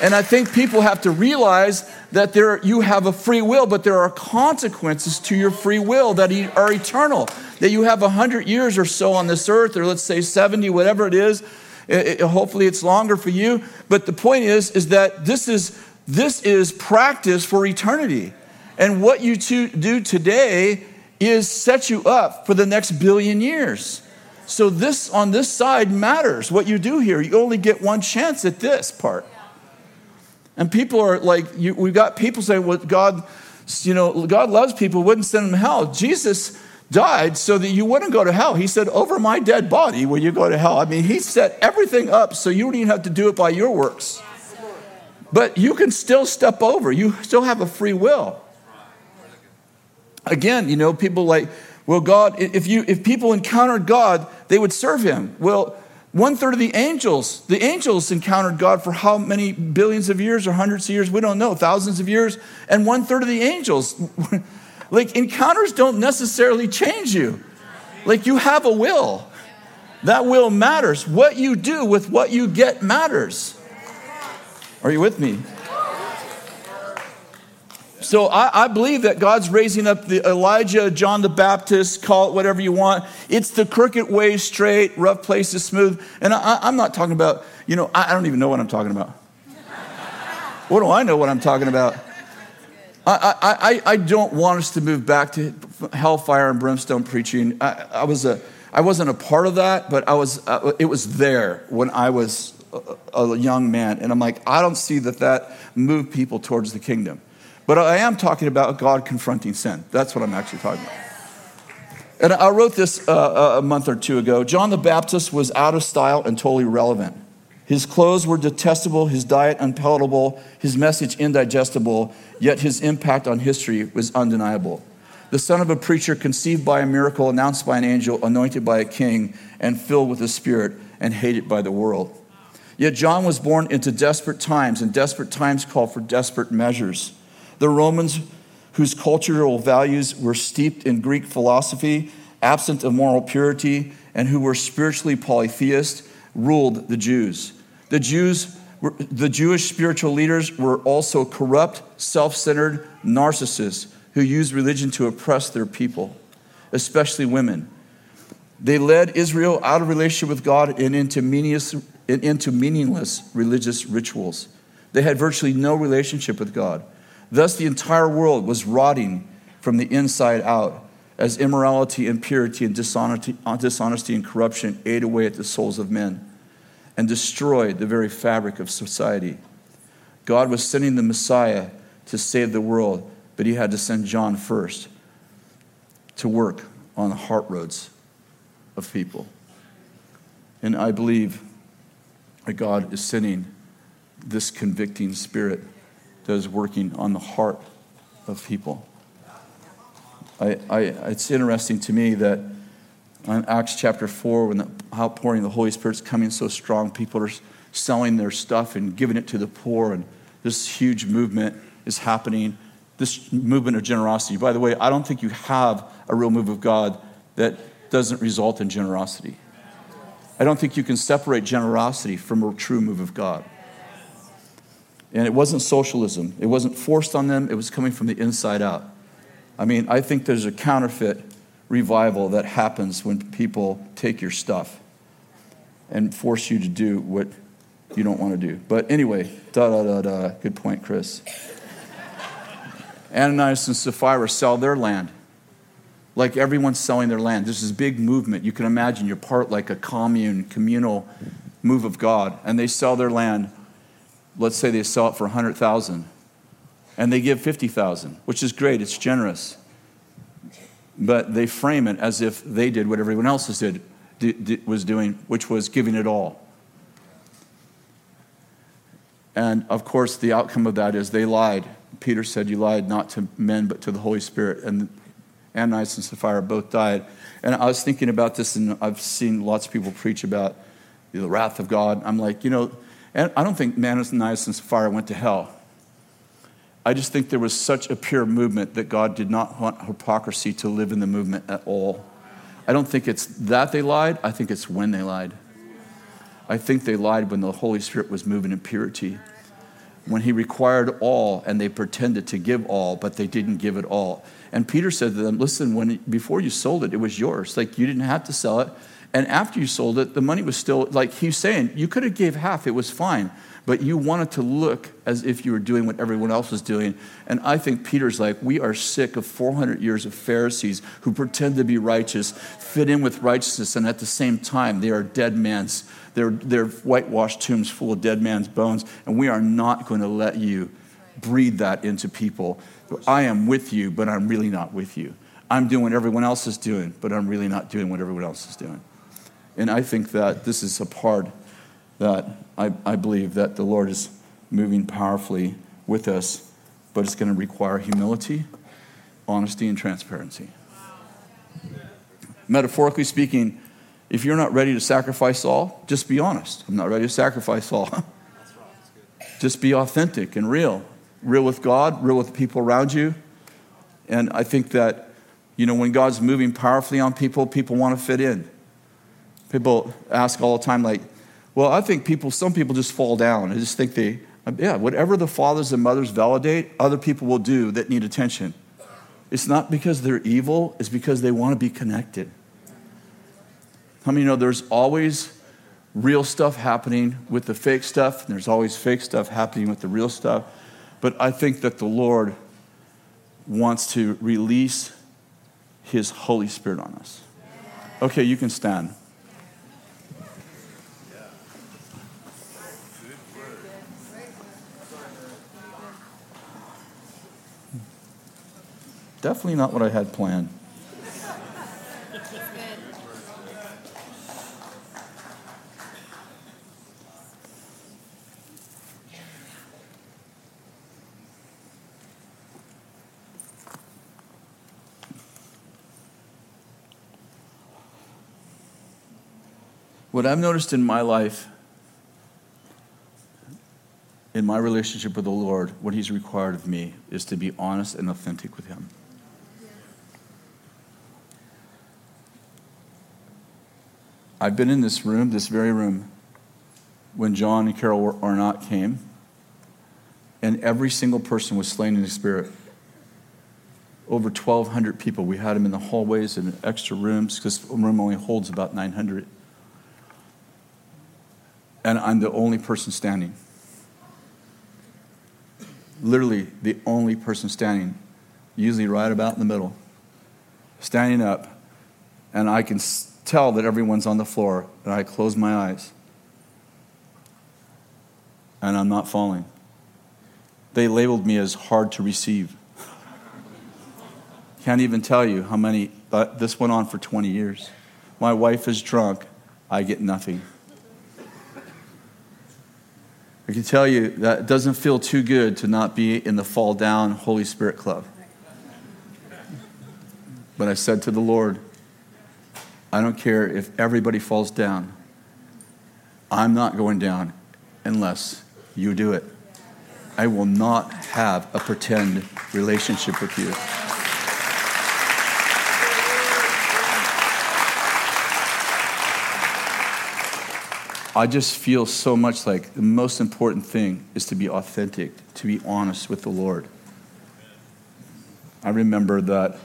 And I think people have to realize that there, you have a free will, but there are consequences to your free will that are eternal. That you have 100 years or so on this earth, or let's say 70, whatever it is. It, it, hopefully it's longer for you. But the point is, is that this is, this is practice for eternity. And what you to, do today is set you up for the next billion years. So this on this side matters. What you do here, you only get one chance at this part. And people are like, you, we've got people saying, well, God, you know, God loves people, wouldn't send them to hell. Jesus died so that you wouldn't go to hell. He said, over my dead body will you go to hell. I mean, he set everything up so you don't even have to do it by your works. But you can still step over. You still have a free will. Again, you know, people like, well, God, if you if people encountered God, they would serve him. Well, one third of the angels, the angels encountered God for how many billions of years or hundreds of years? We don't know, thousands of years. And one third of the angels, like encounters don't necessarily change you. Like you have a will. That will matters. What you do with what you get matters. Are you with me? So I, I, believe that God's raising up the Elijah, John the Baptist, call it whatever you want. It's the crooked way straight, rough places smooth. And I, am not talking about, you know, I, don't even know what I'm talking about. what do I know what I'm talking about? I, I, I don't want us to move back to hellfire and brimstone preaching. I, I was a, I wasn't a part of that, but I was, uh, it was there when I was a, a young man. And I'm like, I don't see that that moved people towards the kingdom. But I am talking about God confronting sin. That's what I'm actually talking about. And I wrote this uh, a month or two ago. John the Baptist was out of style and totally irrelevant. His clothes were detestable, his diet unpalatable, his message indigestible, yet his impact on history was undeniable. The son of a preacher conceived by a miracle, announced by an angel, anointed by a king, and filled with the Spirit, and hated by the world. Yet John was born into desperate times, and desperate times call for desperate measures. The Romans, whose cultural values were steeped in Greek philosophy, absent of moral purity, and who were spiritually polytheist, ruled the Jews. The Jews the Jewish spiritual leaders were also corrupt, self centered narcissists who used religion to oppress their people, especially women. They led Israel out of relationship with God and into meaningless, into meaningless religious rituals. They had virtually no relationship with God. Thus, the entire world was rotting from the inside out as immorality, and impurity, and dishonesty and corruption ate away at the souls of men and destroyed the very fabric of society. God was sending the Messiah to save the world, but he had to send John first to work on the heart roads of people. And I believe that God is sending this convicting spirit is working on the heart of people. I, I, it's interesting to me that in Acts chapter 4, when the outpouring of the Holy Spirit's coming so strong, people are selling their stuff and giving it to the poor, and this huge movement is happening. This movement of generosity. By the way, I don't think you have a real move of God that doesn't result in generosity. I don't think you can separate generosity from a true move of God. And it wasn't socialism, it wasn't forced on them, it was coming from the inside out. I mean, I think there's a counterfeit revival that happens when people take your stuff and force you to do what you don't want to do. But anyway, da da da da. Good point, Kris. Ananias and Sapphira sell their land. Like everyone's selling their land. There's this big movement. You can imagine you're part like a commune, communal move of God. And they sell their land. Let's say they sell it for 100,000 and they give 50,000, which is great, it's generous. But they frame it as if they did what everyone else did, was doing, which was giving it all. And of course, the outcome of that is they lied. Peter said, You lied not to men, but to the Holy Spirit. And Ananias and Sapphira both died. And I was thinking about this, and I've seen lots of people preach about the wrath of God. I'm like, you know, I don't think Ananias and Sapphira went to hell. I just think there was such a pure movement that God did not want hypocrisy to live in the movement at all. I don't think it's that they lied, I think it's when they lied. I think they lied when the Holy Spirit was moving in purity. When he required all and they pretended to give all, but they didn't give it all. And Peter said to them, Listen, when, before you sold it, it was yours. Like you didn't have to sell it. And after you sold it, the money was still, like he's saying, you could have gave half, it was fine but you wanted to look as if you were doing what everyone else was doing. And I think Peter's like, we are sick of 400 years of Pharisees who pretend to be righteous, fit in with righteousness, and at the same time, they are dead man's, they're, they're whitewashed tombs full of dead man's bones, and we are not going to let you breathe that into people. I am with you, but I'm really not with you. I'm doing what everyone else is doing, but I'm really not doing what everyone else is doing. And I think that this is a part that I, I believe that the Lord is moving powerfully with us, but it's going to require humility, honesty, and transparency. Metaphorically speaking, if you're not ready to sacrifice all, just be honest. I'm not ready to sacrifice all. just be authentic and real. Real with God, real with the people around you. And I think that, you know, when God's moving powerfully on people, people want to fit in. People ask all the time, like, well, I think people, some people just fall down. I just think they, yeah, whatever the fathers and mothers validate, other people will do that need attention. It's not because they're evil, it's because they want to be connected. How many know there's always real stuff happening with the fake stuff, and there's always fake stuff happening with the real stuff. But I think that the Lord wants to release His Holy Spirit on us. Okay, you can stand. Definitely not what I had planned. What I've noticed in my life, in my relationship with the Lord, what He's required of me is to be honest and authentic with Him. I've been in this room, this very room, when John and Carol Arnott came, and every single person was slain in the Spirit. Over 1,200 people. We had them in the hallways and extra rooms because the room only holds about 900. And I'm the only person standing. Literally, the only person standing, usually right about in the middle, standing up. And I can tell that everyone's on the floor, and I close my eyes. And I'm not falling. They labeled me as hard to receive. Can't even tell you how many, but this went on for 20 years. My wife is drunk, I get nothing. I can tell you that it doesn't feel too good to not be in the fall down Holy Spirit club. But I said to the Lord, I don't care if everybody falls down. I'm not going down unless you do it. I will not have a pretend relationship with you. I just feel so much like the most important thing is to be authentic, to be honest with the Lord. I remember that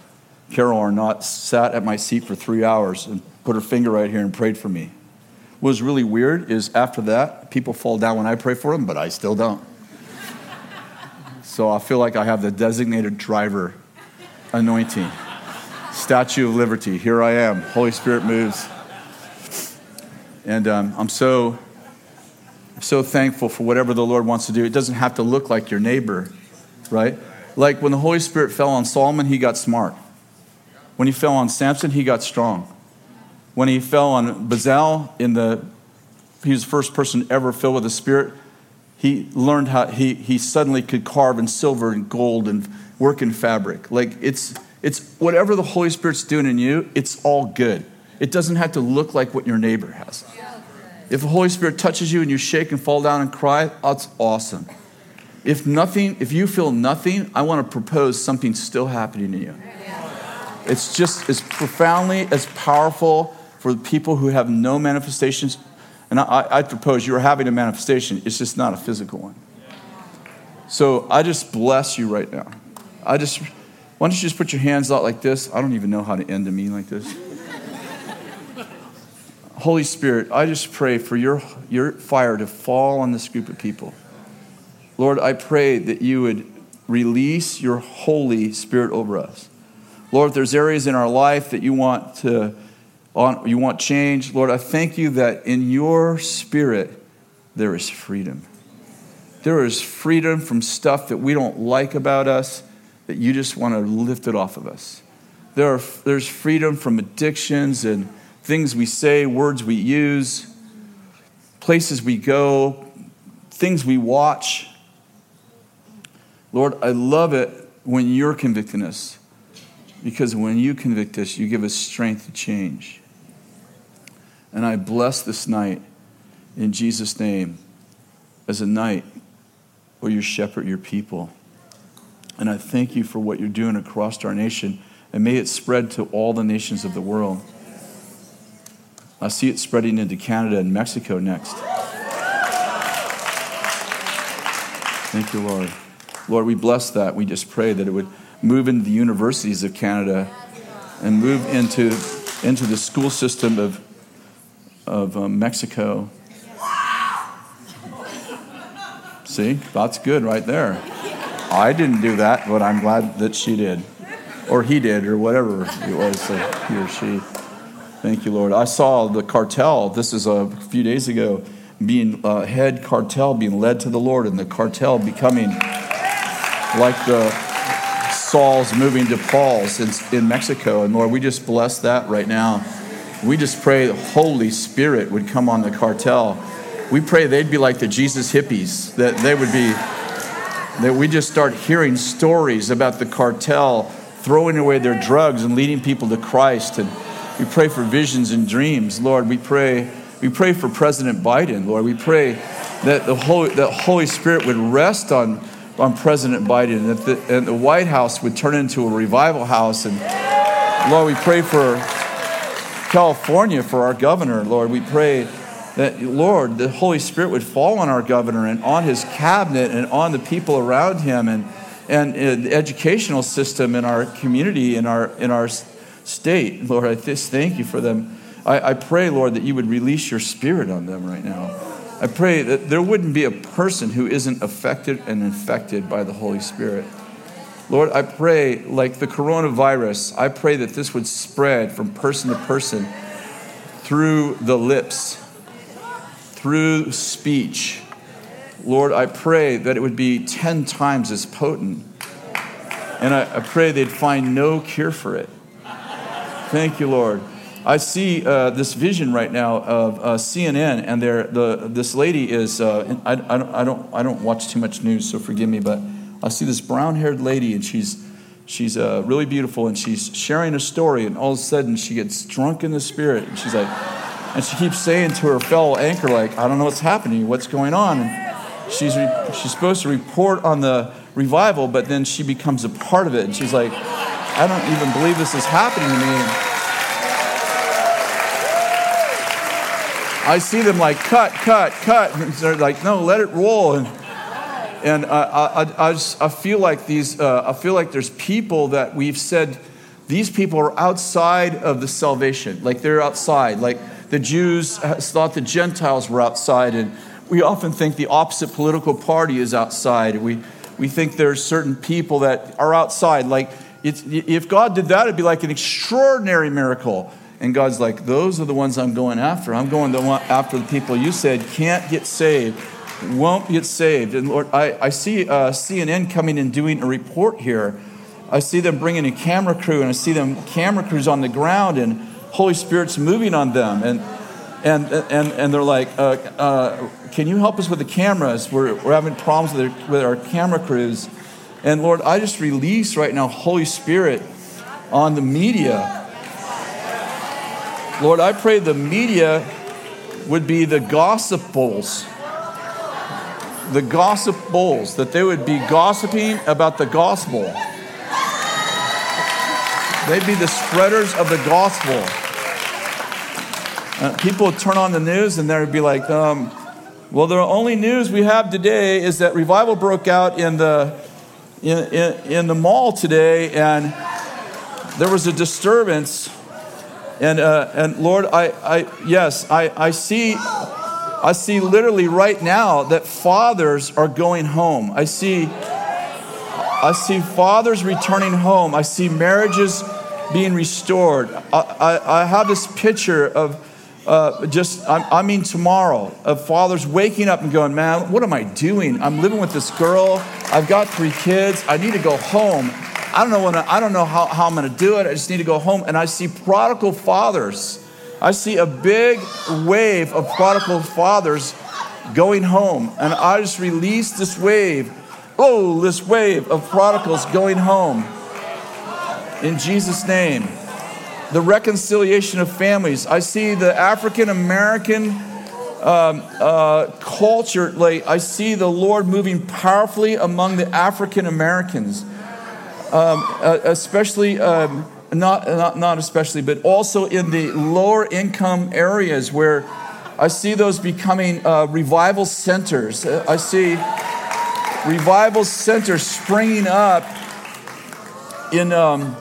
Carol Arnott sat at my seat for three hours and put her finger right here and prayed for me. What was really weird is after that, people fall down when I pray for them, but I still don't. so I feel like I have the designated driver anointing. Statue of Liberty, here I am. Holy Spirit moves. And um, I'm so, so thankful for whatever the Lord wants to do. It doesn't have to look like your neighbor, right? Like when the Holy Spirit fell on Solomon, he got smart. When he fell on Samson, he got strong. When he fell on Bezalel in the, he was the first person ever filled with the Spirit. He learned how he, he suddenly could carve in silver and gold and work in fabric. Like it's it's whatever the Holy Spirit's doing in you, it's all good. It doesn't have to look like what your neighbor has. If the Holy Spirit touches you and you shake and fall down and cry, that's awesome. If nothing, if you feel nothing, I want to propose something still happening to you. It's just as profoundly as powerful for the people who have no manifestations. And I, I propose you are having a manifestation, it's just not a physical one. So I just bless you right now. I just, why don't you just put your hands out like this? I don't even know how to end a meeting like this. Holy Spirit, I just pray for your, your fire to fall on this group of people. Lord, I pray that you would release your Holy Spirit over us. Lord, if there's areas in our life that you want to you want change, Lord, I thank you that in your spirit there is freedom. There is freedom from stuff that we don't like about us that you just want to lift it off of us. There are, there's freedom from addictions and things we say, words we use, places we go, things we watch. Lord, I love it when you're convicting us because when you convict us, you give us strength to change. And I bless this night in Jesus' name as a night where you shepherd your people. And I thank you for what you're doing across our nation, and may it spread to all the nations of the world. I see it spreading into Canada and Mexico next. Thank you, Lord. Lord, we bless that. We just pray that it would move into the universities of Canada and move into, into the school system of, of um, Mexico. See, that's good right there. I didn't do that, but I'm glad that she did. Or he did, or whatever it was, he or she. Thank you, Lord. I saw the cartel, this is a few days ago, being uh, head cartel being led to the Lord, and the cartel becoming like the Saul's moving to Paul's in, in Mexico. And Lord, we just bless that right now. We just pray the Holy Spirit would come on the cartel. We pray they'd be like the Jesus hippies, that they would be, that we just start hearing stories about the cartel throwing away their drugs and leading people to Christ. And we pray for visions and dreams. Lord, we pray, we pray for President Biden. Lord, we pray that the Holy, that Holy Spirit would rest on, on President Biden, that the, and the White House would turn into a revival house. And Lord, we pray for California, for our governor. Lord, we pray that, Lord, the Holy Spirit would fall on our governor and on his cabinet and on the people around him and, and, and the educational system in our community, in our, in our state. Lord, I just thank you for them. I, I pray, Lord, that you would release your spirit on them right now. I pray that there wouldn't be a person who isn't affected and infected by the Holy Spirit. Lord, I pray, like the coronavirus, I pray that this would spread from person to person through the lips, through speech. Lord, I pray that it would be 10 times as potent. And I, I pray they'd find no cure for it. Thank you, Lord. I see uh, this vision right now of uh, CNN, and there, the this lady is. Uh, I, I, don't, I don't I don't watch too much news, so forgive me, but I see this brown-haired lady, and she's she's uh, really beautiful, and she's sharing a story, and all of a sudden she gets drunk in the spirit, and she's like, and she keeps saying to her fellow anchor, like, I don't know what's happening, what's going on, and she's re- she's supposed to report on the revival, but then she becomes a part of it, and she's like, I don't even believe this is happening to me. I see them like cut, cut, cut. And they're like, no, let it roll. And, and I, I, I, just, I feel like these, uh, I feel like there's people that we've said, these people are outside of the salvation. Like they're outside. Like the Jews thought the Gentiles were outside. And we often think the opposite political party is outside. We, we think there's certain people that are outside. Like if God did that, it'd be like an extraordinary miracle. And God's like, those are the ones I'm going after. I'm going after the people you said can't get saved, won't get saved. And Lord, I, I see uh, CNN coming and doing a report here. I see them bringing a camera crew, and I see them camera crews on the ground, and Holy Spirit's moving on them. And and and and they're like, uh, uh, "Can you help us with the cameras? We're, we're having problems with our, with our camera crews." And Lord, I just release right now Holy Spirit on the media Lord, I pray the media would be the gossip bowls. The gossip bowls, that they would be gossiping about the gospel. They'd be the spreaders of the gospel. Uh, people would turn on the news and they'd be like, um, well, the only news we have today is that revival broke out in the, in, in, in the mall today and there was a disturbance and, uh, and Lord, I, I, yes, I, I see, I see literally right now that fathers are going home. I see, I see fathers returning home. I see marriages being restored. I, I, I have this picture of uh, just, I, I, mean, tomorrow, of fathers waking up and going, man, what am I doing? I'm living with this girl. I've got three kids. I need to go home. I don't know, when I, I don't know how, how I'm going to do it. I just need to go home. And I see prodigal fathers. I see a big wave of prodigal fathers going home. And I just release this wave. Oh, this wave of prodigals going home. In Jesus' name. The reconciliation of families. I see the African American um, uh, culture. Like I see the Lord moving powerfully among the African Americans um, uh, especially, um, not, not, not especially, but also in the lower income areas where I see those becoming uh, revival centers. Uh, I see revival centers springing up in. Um,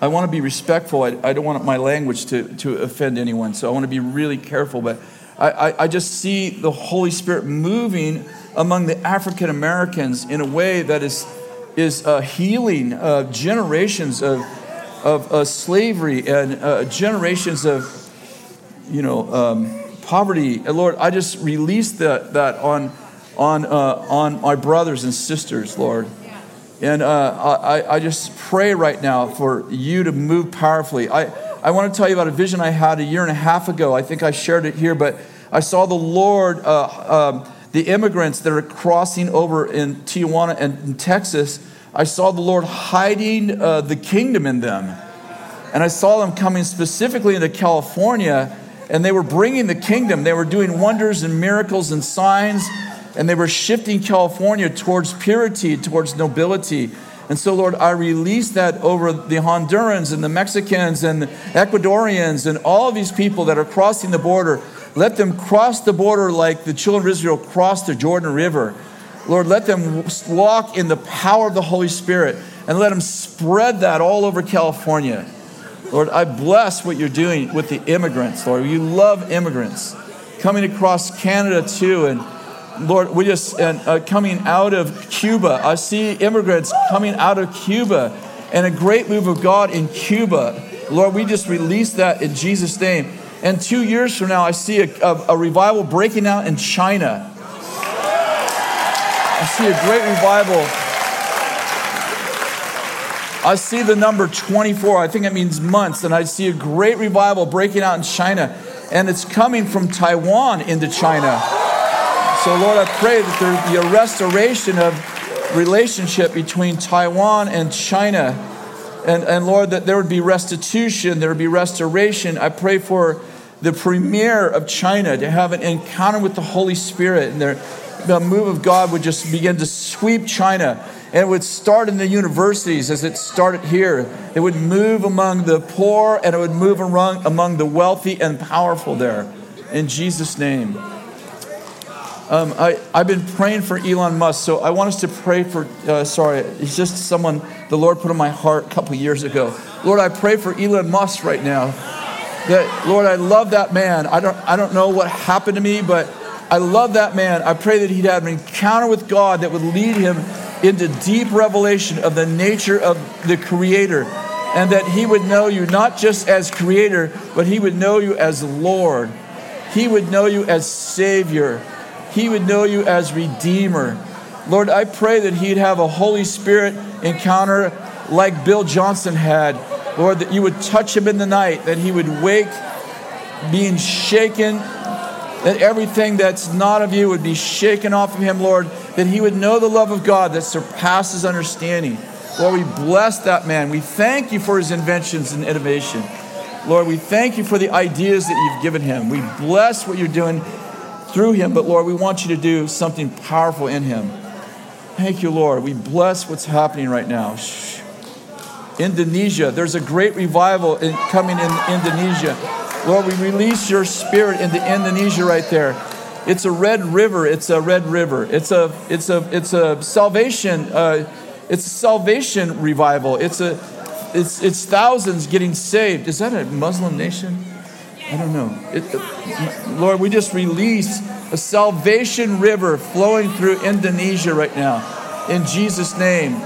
I want to be respectful. I, I, don't want my language to, to offend anyone, so I want to be really careful. But I, I, I just see the Holy Spirit moving among the African Americans in a way that is is uh, healing uh, generations of, of uh, slavery and uh, generations of, you know, um, poverty. And Lord, I just release that, that on, on, on my brothers and sisters, Lord. And I, I just pray right now for you to move powerfully. I, I want to tell you about a vision I had a year and a half ago. I think I shared it here, but I saw the Lord. Um, the immigrants that are crossing over in Tijuana and in Texas, I saw the Lord hiding uh, the kingdom in them. And I saw them coming specifically into California, and they were bringing the kingdom. They were doing wonders and miracles and signs, and they were shifting California towards purity, towards nobility. And so, Lord, I release that over the Hondurans and the Mexicans and the Ecuadorians and all of these people that are crossing the border let them cross the border like the children of Israel crossed the Jordan River. Lord, let them walk in the power of the Holy Spirit and let them spread that all over California. Lord, I bless what you're doing with the immigrants, Lord. You love immigrants coming across Canada too. And Lord, we just, and uh, coming out of Cuba, I see immigrants coming out of Cuba and a great move of God in Cuba. Lord, we just release that in Jesus' name. And two years from now, I see a, a, a revival breaking out in China. I see a great revival I see the number 24. I think it means months. And I see a great revival breaking out in China. And it's coming from Taiwan into China. So, Lord, I pray that there be a restoration of relationship between Taiwan and China. And, and Lord, that there would be restitution, there would be restoration. I pray for the premier of China to have an encounter with the Holy Spirit and there, the move of God would just begin to sweep China. And it would start in the universities as it started here. It would move among the poor and it would move among, among the wealthy and powerful there. In Jesus' name. Um, I, I've been praying for Elon Musk, so I want us to pray for, uh, sorry, he's just someone the Lord put on my heart a couple years ago. Lord, I pray for Elon Musk right now. That, Lord, I love that man. I don't, I don't know what happened to me, but I love that man. I pray that he'd have an encounter with God that would lead him into deep revelation of the nature of the Creator, and that he would know you not just as Creator, but he would know you as Lord. He would know you as Savior he would know you as Redeemer. Lord, I pray that he'd have a Holy Spirit encounter like Bill Johnson had. Lord, that you would touch him in the night, that he would wake being shaken, that everything that's not of you would be shaken off of him, Lord, that he would know the love of God that surpasses understanding. Lord, we bless that man. We thank you for his inventions and innovation. Lord, we thank you for the ideas that you've given him. We bless what you're doing through him, but Lord, we want you to do something powerful in him. Thank you, Lord. We bless what's happening right now. Indonesia, there's a great revival in, coming in Indonesia. Lord, we release your spirit into Indonesia right there. It's a red river. It's a red river. It's a it's a it's a salvation. Uh, it's a salvation revival. It's a it's it's thousands getting saved. Is that a Muslim nation? I don't know. It, Lord, we just release a salvation river flowing through Indonesia right now. In Jesus' name.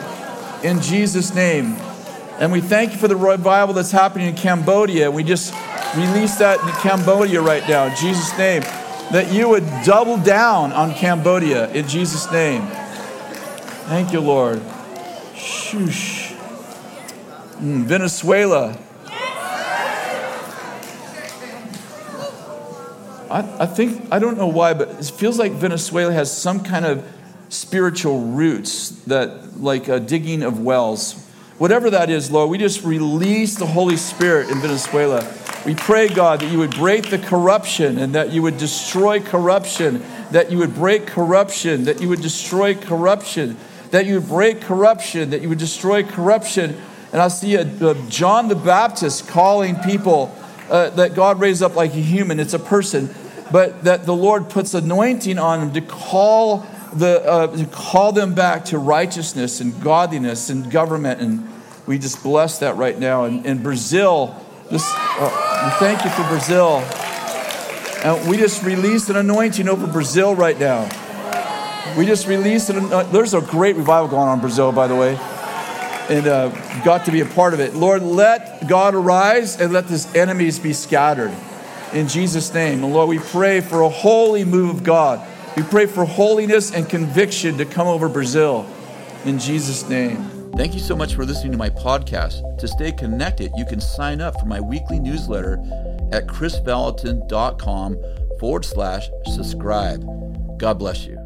In Jesus' name. And we thank you for the revival that's happening in Cambodia. We just release that in Cambodia right now, in Jesus' name. That you would double down on Cambodia in Jesus' name. Thank you, Lord. Mm, Venezuela. I, I think, I don't know why, but it feels like Venezuela has some kind of spiritual roots that, like a digging of wells. Whatever that is, Lord, we just release the Holy Spirit in Venezuela. We pray, God, that you would break the corruption and that you would destroy corruption, that you would break corruption, that you would destroy corruption, that you would break corruption, that you would destroy corruption. And I see a, a John the Baptist calling people uh, that God raised up like a human, it's a person, but that the Lord puts anointing on them to call, the, uh, call them back to righteousness and godliness and government. And we just bless that right now. And in Brazil, this, uh, thank you for Brazil. And we just release an anointing over Brazil right now. We just released an, uh, there's a great revival going on in Brazil, by the way and uh, got to be a part of it. Lord, let God arise and let his enemies be scattered. In Jesus' name. And Lord, we pray for a holy move of God. We pray for holiness and conviction to come over Brazil. In Jesus' name. Thank you so much for listening to my podcast. To stay connected, you can sign up for my weekly newsletter at krisvallotton.com forward slash subscribe. God bless you.